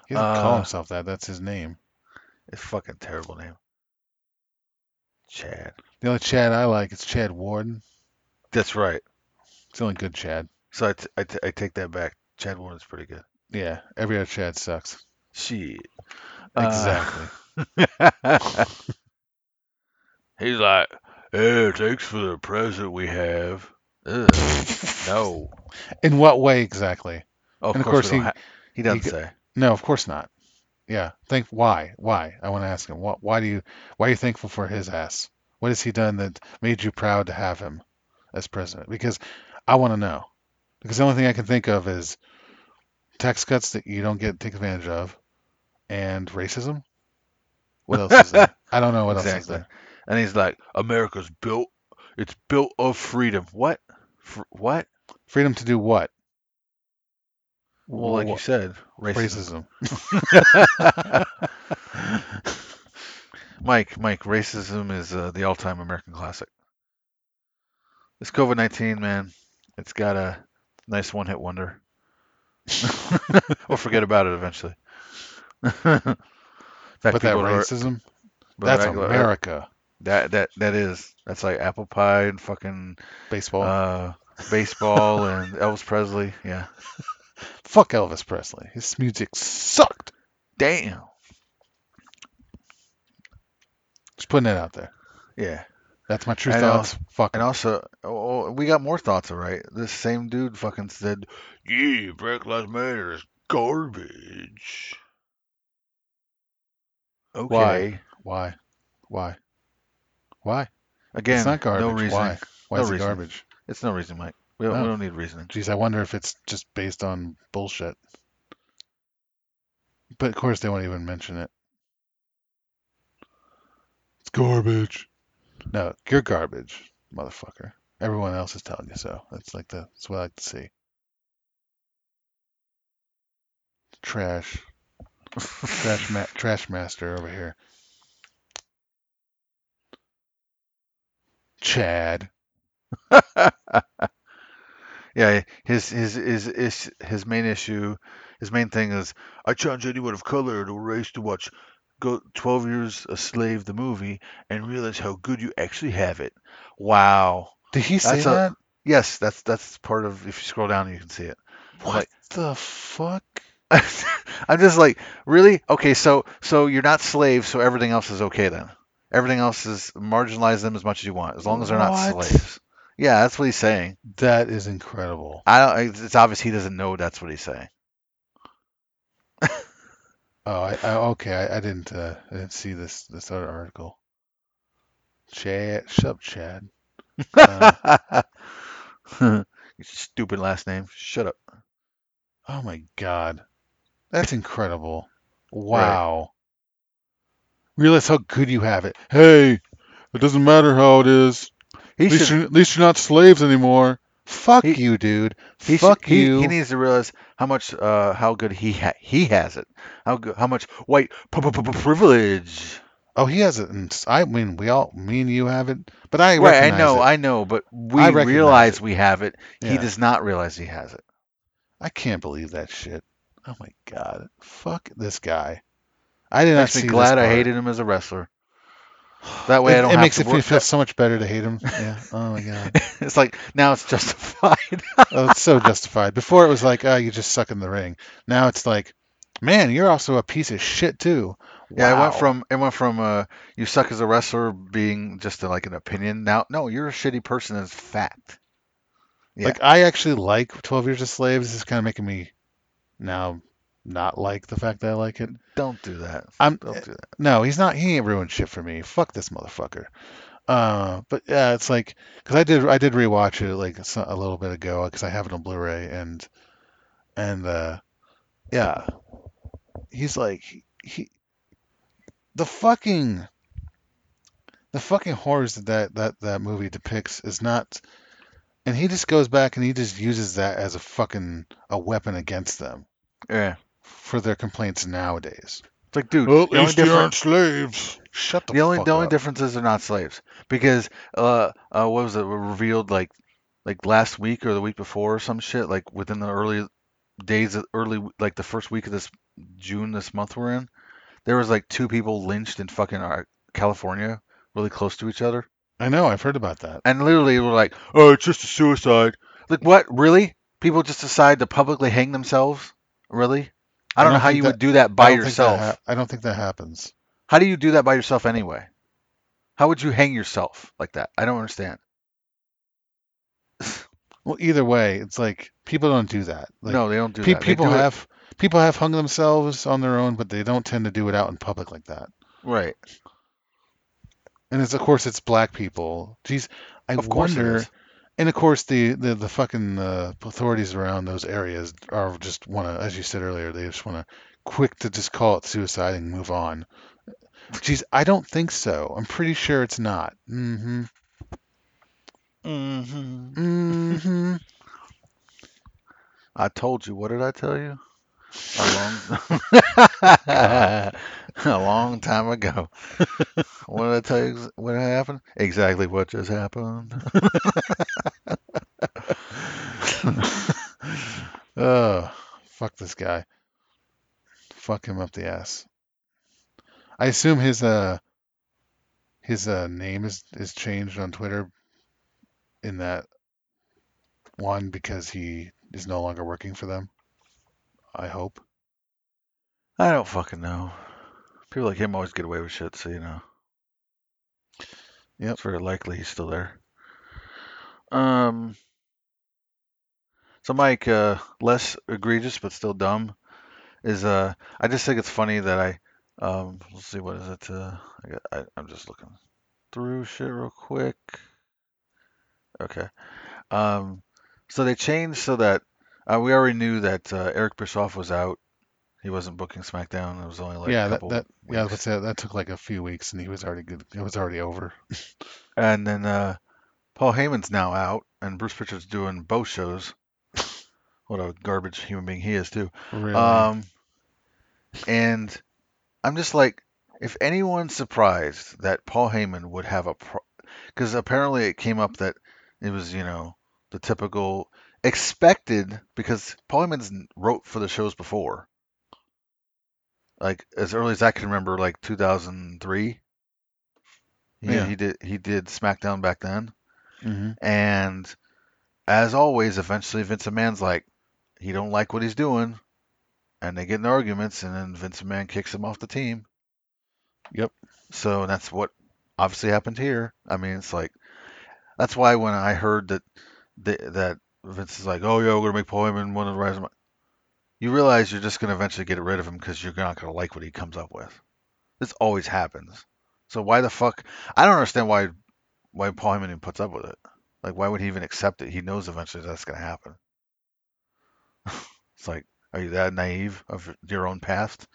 He doesn't call Uh, himself that. That's his name. It's a fucking terrible name. Chad. The only Chad I like is Chad Warden. That's right. It's the only good Chad. So I, t- I, t- I take that back. Chad Warden's pretty good. Yeah, every other Chad sucks. Shit. Exactly. He's like, hey, thanks for the present we have. Ugh. no. In what way exactly? Oh, of And of course, course he- ha- he doesn't he- say. No, of course not. Yeah, think why? Why? I want to ask him. What? Why do you? Why are you thankful for his ass? What has he done that made you proud to have him as president? Because I want to know. Because the only thing I can think of is tax cuts that you don't get take advantage of, and racism. What else is there? I don't know what else is Exactly. there. And he's like, America's built, it's built of freedom. What? Fr- what? Freedom to do what? Well, like you said, racism. racism. Mike, Mike, racism is uh, the all-time American classic. This COVID-19, man, it's got a nice one-hit wonder. or forget about it eventually. Fact, but that are- racism, but that's regular- America. That that that is. That's like apple pie and fucking Baseball. uh, baseball and Elvis Presley. Yeah. Fuck Elvis Presley. His music sucked. Damn. Just putting it out there. Yeah. That's my true And thoughts. Fuck And also, oh, we got more thoughts, all right? This same dude fucking said, "Yeah, Black Lives Matter is garbage." Okay. Why? Why? Why? Again, it's not garbage. no reason. Why? Why No is it reasoning. garbage? It's no reason, Mike. We don't, we don't need reasoning. Geez, I wonder if it's just based on bullshit. But of course, they won't even mention it. It's garbage. No, you're garbage, motherfucker. Everyone else is telling you so. That's like the that's what I like to see. Trash, trash, ma- trash master over here. Chad. yeah, his, his his his his main issue, his main thing is, I challenge anyone of color to a race to watch go 12 Years a Slave the movie and realize how good you actually have it. Wow. Did he say That's a- that? Yes, that's that's part of. If you scroll down, you can see it. What like- the fuck? I'm just like, really? Okay, so so you're not slaves, so everything else is okay then. Everything else is marginalize them as much as you want, as long as they're not What? slaves. Yeah, that's what he's saying. That is incredible. I don't. It's it's obvious he doesn't know that's what he's saying. Oh, I, I okay. I, I didn't. Uh, I didn't see this this other article. Chad, shut up, Chad. Uh, Your Stupid last name. Shut up. Oh my God, that's incredible. Wow. Realize how good you have it. Hey, it doesn't matter how it is. He At least, should. you're, at least you're not slaves anymore. Fuck He- you, dude. He, Fuck should, you. he needs to realize how much, uh, how good he ha- he has it. How good, how much white privilege. oh, he has it. And I mean, we all, me and you have it. But I Right, I know, it. I know, but we realize it. we have it. He does not realize he has it. I can't believe that shit. Oh my God. Fuck this guy. I did not Makes see me this glad I hated him as a wrestler. That way it, I don't it makes it feel so much better to hate him. Yeah. Oh my God. it's like now it's justified. Oh, it's so justified. Before it was like, oh, you just suck in the ring. Now it's like, man, you're also a piece of shit too. Yeah, it went from it went from uh you suck as a wrestler being just a, like an opinion. Now, no, you're a shitty person as fact. yeah. like I actually like Twelve Years a Slave. This is kind of making me now not like the fact that I like it. Don't do that. I'm Don't do that. no, he's not. He ain't ruined shit for me. Fuck this motherfucker. Uh, but yeah, it's like because I did I did rewatch it like a little bit ago because I have it on Blu-ray and and uh, yeah, he's like he, he the fucking the fucking horrors that that that that movie depicts is not. And he just goes back and he just uses that as a fucking a weapon against them Yeah. For their complaints nowadays. It's like, dude, Well, the only difference slaves. Shut the, the only the only up. difference is they're not slaves because uh uh what was it revealed like like last week or the week before or some shit like within the early days of early like the first week of this June this month we're in there was like two people lynched in fucking uh, California really close to each other I know. I've heard about that. and literally were like oh it's just a suicide like what really people just decide to publicly hang themselves really I I don't, know don't how you that- would do that by don't think that yourself I don't think that happens. how do you do that by yourself anyway how would you hang yourself like that I don't understand Well, either way, it's like people don't do that. Like, no, they don't do pe- that. People do it- have people have hung themselves on their own, but they don't tend to do it out in public like that. right. And it's of course it's black people. Jeez, I Of it wonder. And of course the the the fucking uh, authorities around those areas are just want to, as you said earlier, they just want to quick to just call it suicide and move on. Jeez, I don't think so. I'm pretty sure it's not. Mm-hmm. Mm-hmm. Mm-hmm. I told you. What did I tell you? A long, a long time ago. What did I tell you? What happened? Exactly what just happened. Oh, fuck this guy. Fuck him up the ass. I assume his uh his uh name is is changed on Twitter in that one because he is no longer working for them. I hope. I don't fucking know. People like him always get away with shit, so you know. Yep. It's very likely he's still there. Um. So Mike, uh, less egregious but still dumb is uh, I just think it's funny that I um, let's see what is it? Uh, I got, I, I'm just looking through shit real quick. Okay. Um, so they changed so that uh, we already knew that uh, Eric Bischoff was out. He wasn't booking SmackDown. It was only like yeah, a that couple that yeah, let's say that took like a few weeks, and he was already good. It was already over. And then uh, Paul Heyman's now out, and Bruce Pritchard's doing both shows. What a garbage human being he is too. Really. Um, and I'm just like, if anyone's surprised that Paul Heyman would have a pro, because apparently it came up that it was, you know, the typical expected because Paul Heyman's wrote for the shows before, like as early as I can remember, like 2003. He, Yeah. he did he did SmackDown back then, hmm and as always, eventually Vince McMahon's like, he don't like what he's doing, and they get in arguments, and then Vince McMahon kicks him off the team. Yep. So that's what obviously happened here. I mean, it's like that's why when I heard that the, that Vince is like, "Oh yeah, we're gonna make Paul Heyman one of the rise," you realize you're just gonna eventually get rid of him because you're not gonna like what he comes up with. This always happens. So why the fuck? I don't understand why why Paul Heyman even puts up with it. Like, why would he even accept it? He knows eventually that's gonna happen. it's like, are you that naive of your own past?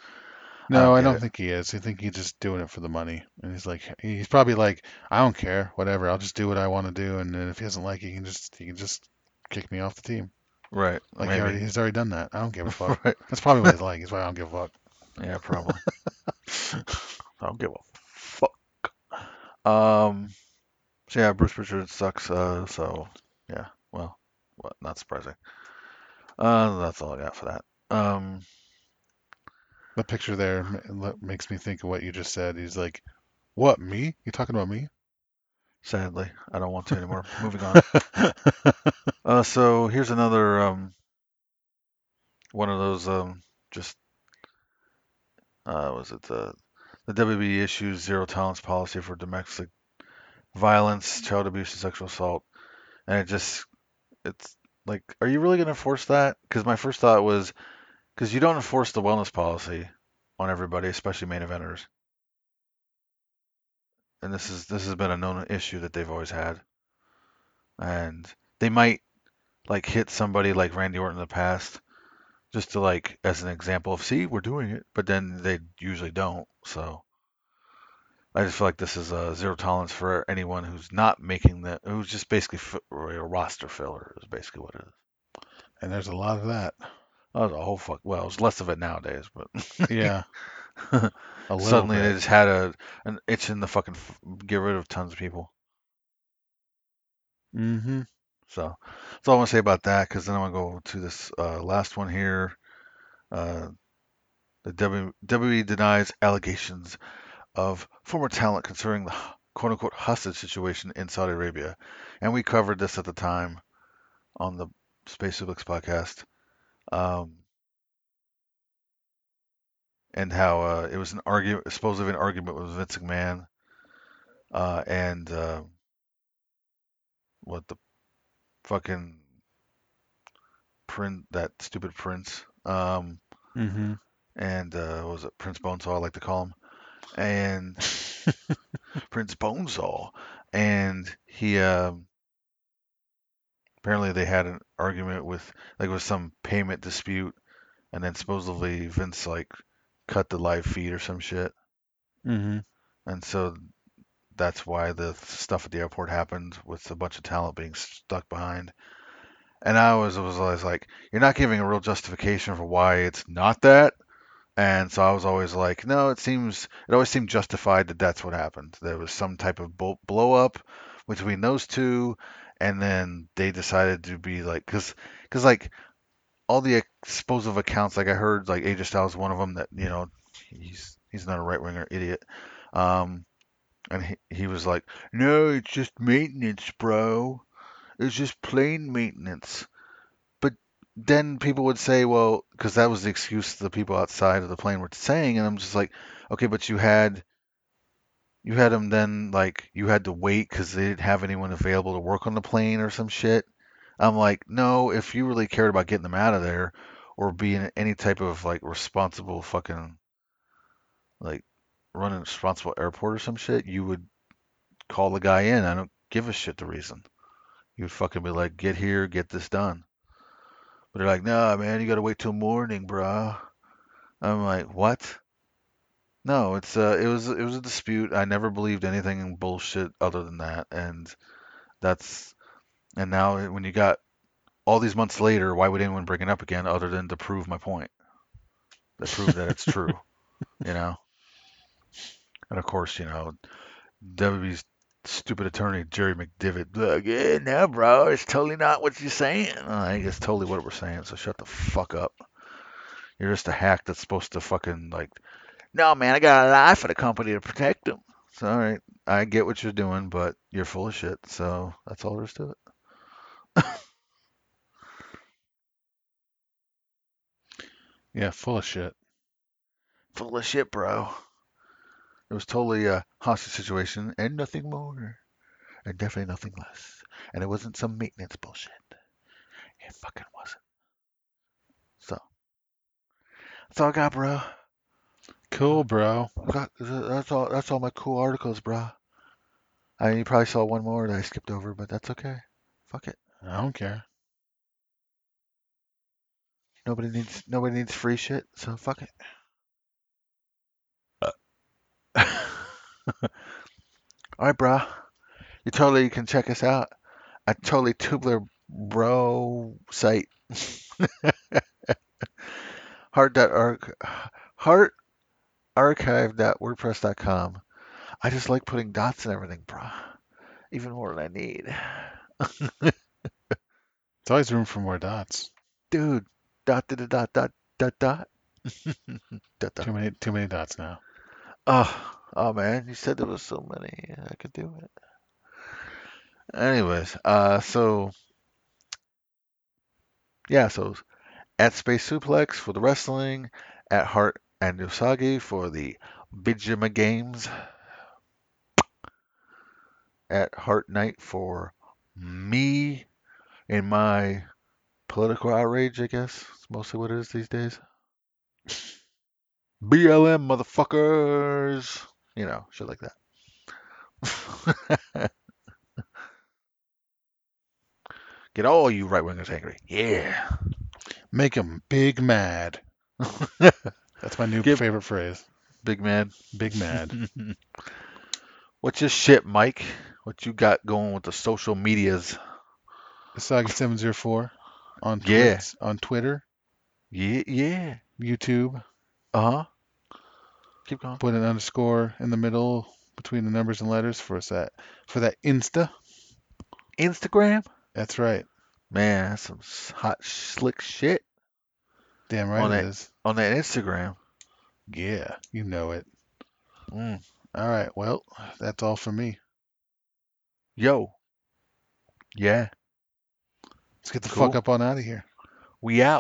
No, don't I don't it. think he is. I think he's just doing it for the money. And he's like, he's probably like, I don't care, whatever. I'll just do what I want to do. And then if he doesn't like it, he can just he can just kick me off the team. Right. Like he already, he's already done that. I don't give a fuck. right. That's probably what he's like. He's why I don't give a fuck. Yeah, probably. I don't give a fuck. Um. So yeah, Bruce Pritchard sucks. Uh. So yeah. Well, what? Not surprising. Uh. That's all I got for that. Um. The picture there makes me think of what you just said. He's like, what me? You talking about me? Sadly, I don't want to anymore. Moving on. Uh. So here's another um. One of those um. Just. Uh. Was it the the WB issues zero tolerance policy for domestic violence, child abuse, and sexual assault, and it just it's like, are you really going to enforce that? Because my first thought was, because you don't enforce the wellness policy on everybody, especially main eventers, and this is this has been a known issue that they've always had, and they might like hit somebody like Randy Orton in the past, just to like as an example of, see, we're doing it, but then they usually don't. So I just feel like this is a zero tolerance for anyone who's not making the, who's just basically f- a roster filler is basically what it is. and there's a lot of that. Oh, the whole fuck. Well, there's less of it nowadays, but Yeah, a suddenly they just had a an itch in the fucking f- get rid of tons of people. Mm-hmm. So that's all I want to say about that. Because then I'm gonna go to this uh, last one here. Uh, the w, WWE denies allegations of former talent concerning the quote unquote hostage situation in Saudi Arabia, and we covered this at the time on the Space Suplex podcast. Um, and how uh, it was an argument, supposedly an argument with Vince McMahon, uh, and uh, what the fucking prince, that stupid prince, um, Mm-hmm. and uh, what was it Prince Bonesaw? I like to call him, and Prince Bonesaw, and he um, apparently they had an argument with like it was some payment dispute, and then supposedly Vince like cut the live feed or some shit. Mm-hmm. And so that's why the stuff at the airport happened with a bunch of talent being stuck behind. And I was was always like, you're not giving a real justification for why it's not that. And so I was always like, no, it seems it always seemed justified that that's what happened. There was some type of blow, up between those two, and then they decided to be like, because because like all the explosive accounts, like I heard like AJ Styles one of them that you know he's he's not a right winger idiot. Um, and he, he was like, No, it's just maintenance, bro. It's just plain maintenance. But then people would say, Well, because that was the excuse the people outside of the plane were saying. And I'm just like, Okay, but you had You had them then like you had to wait because they didn't have anyone available to work on the plane or some shit. I'm like, no, if you really cared about getting them out of there or being any type of like responsible fucking like running a responsible airport or some shit, you would call the guy in. I don't give a shit the reason. You would fucking be like, get here, get this done. But they're like, nah, man, you gotta wait till morning, bruh. I'm like, what? No, it's uh, it was it was a dispute. I never believed anything in bullshit other than that, and that's and now when you got all these months later, why would anyone bring it up again other than to prove my point? To prove that it's true, you know. And of course, you know, WB's stupid attorney Jerry McDevitt, like, yeah, no, bro, it's totally not what you're saying. I think it's totally what we're saying. So shut the fuck up. You're just a hack that's supposed to fucking like, no, man, I got a lie for the company to protect them. So all right, I get what you're doing, but you're full of shit. So that's all there is to it. Yeah, full of shit. Full of shit, bro. It was totally a hostage situation and nothing more. And definitely nothing less. And it wasn't some maintenance bullshit. It fucking wasn't. So that's all I got, bro. Cool, bro. Got- That's all. That's all my cool articles, bro. I mean, you probably saw one more that I skipped over, but that's okay. Fuck it. I don't care. Nobody needs. Nobody needs free shit. So fuck it. all right, bro. You totally can check us out at totally tubular bro site. heart dot arch heart archive.wordpress.com. I just like putting dots and everything, bro. Even more than I need. There's always room for more dots. Dude, dot dot dot dot dot dot. dot, dot. Too many, too many dots now. Oh, oh man, you said there was so many. I could do it. Anyways, uh, so yeah, so at Space Suplex for the wrestling, at Heart and Usagi for the Bijima Games, at Heart Night for me in my political outrage, I guess. It's mostly what it is these days. BLM motherfuckers. You know, shit like that. Get all you right wingers angry. Yeah. Make them big mad. That's my new Give- favorite phrase. Big man. Big mad. What's your shit, Mike? What you got going with the social medias? Asagi704 on Yeah. Twits, on Twitter, Yeah, yeah. YouTube. Uh huh. Keep going. Put an underscore in the middle between the numbers and letters for us that for that Insta. Instagram? That's right. Man, that's some hot, slick shit Damn right On it it. is. on that Instagram. Yeah, you know it. Mm. All right. Well, that's all for me. Yo. Yeah. Let's get the Cool. fuck up on out of here. We out.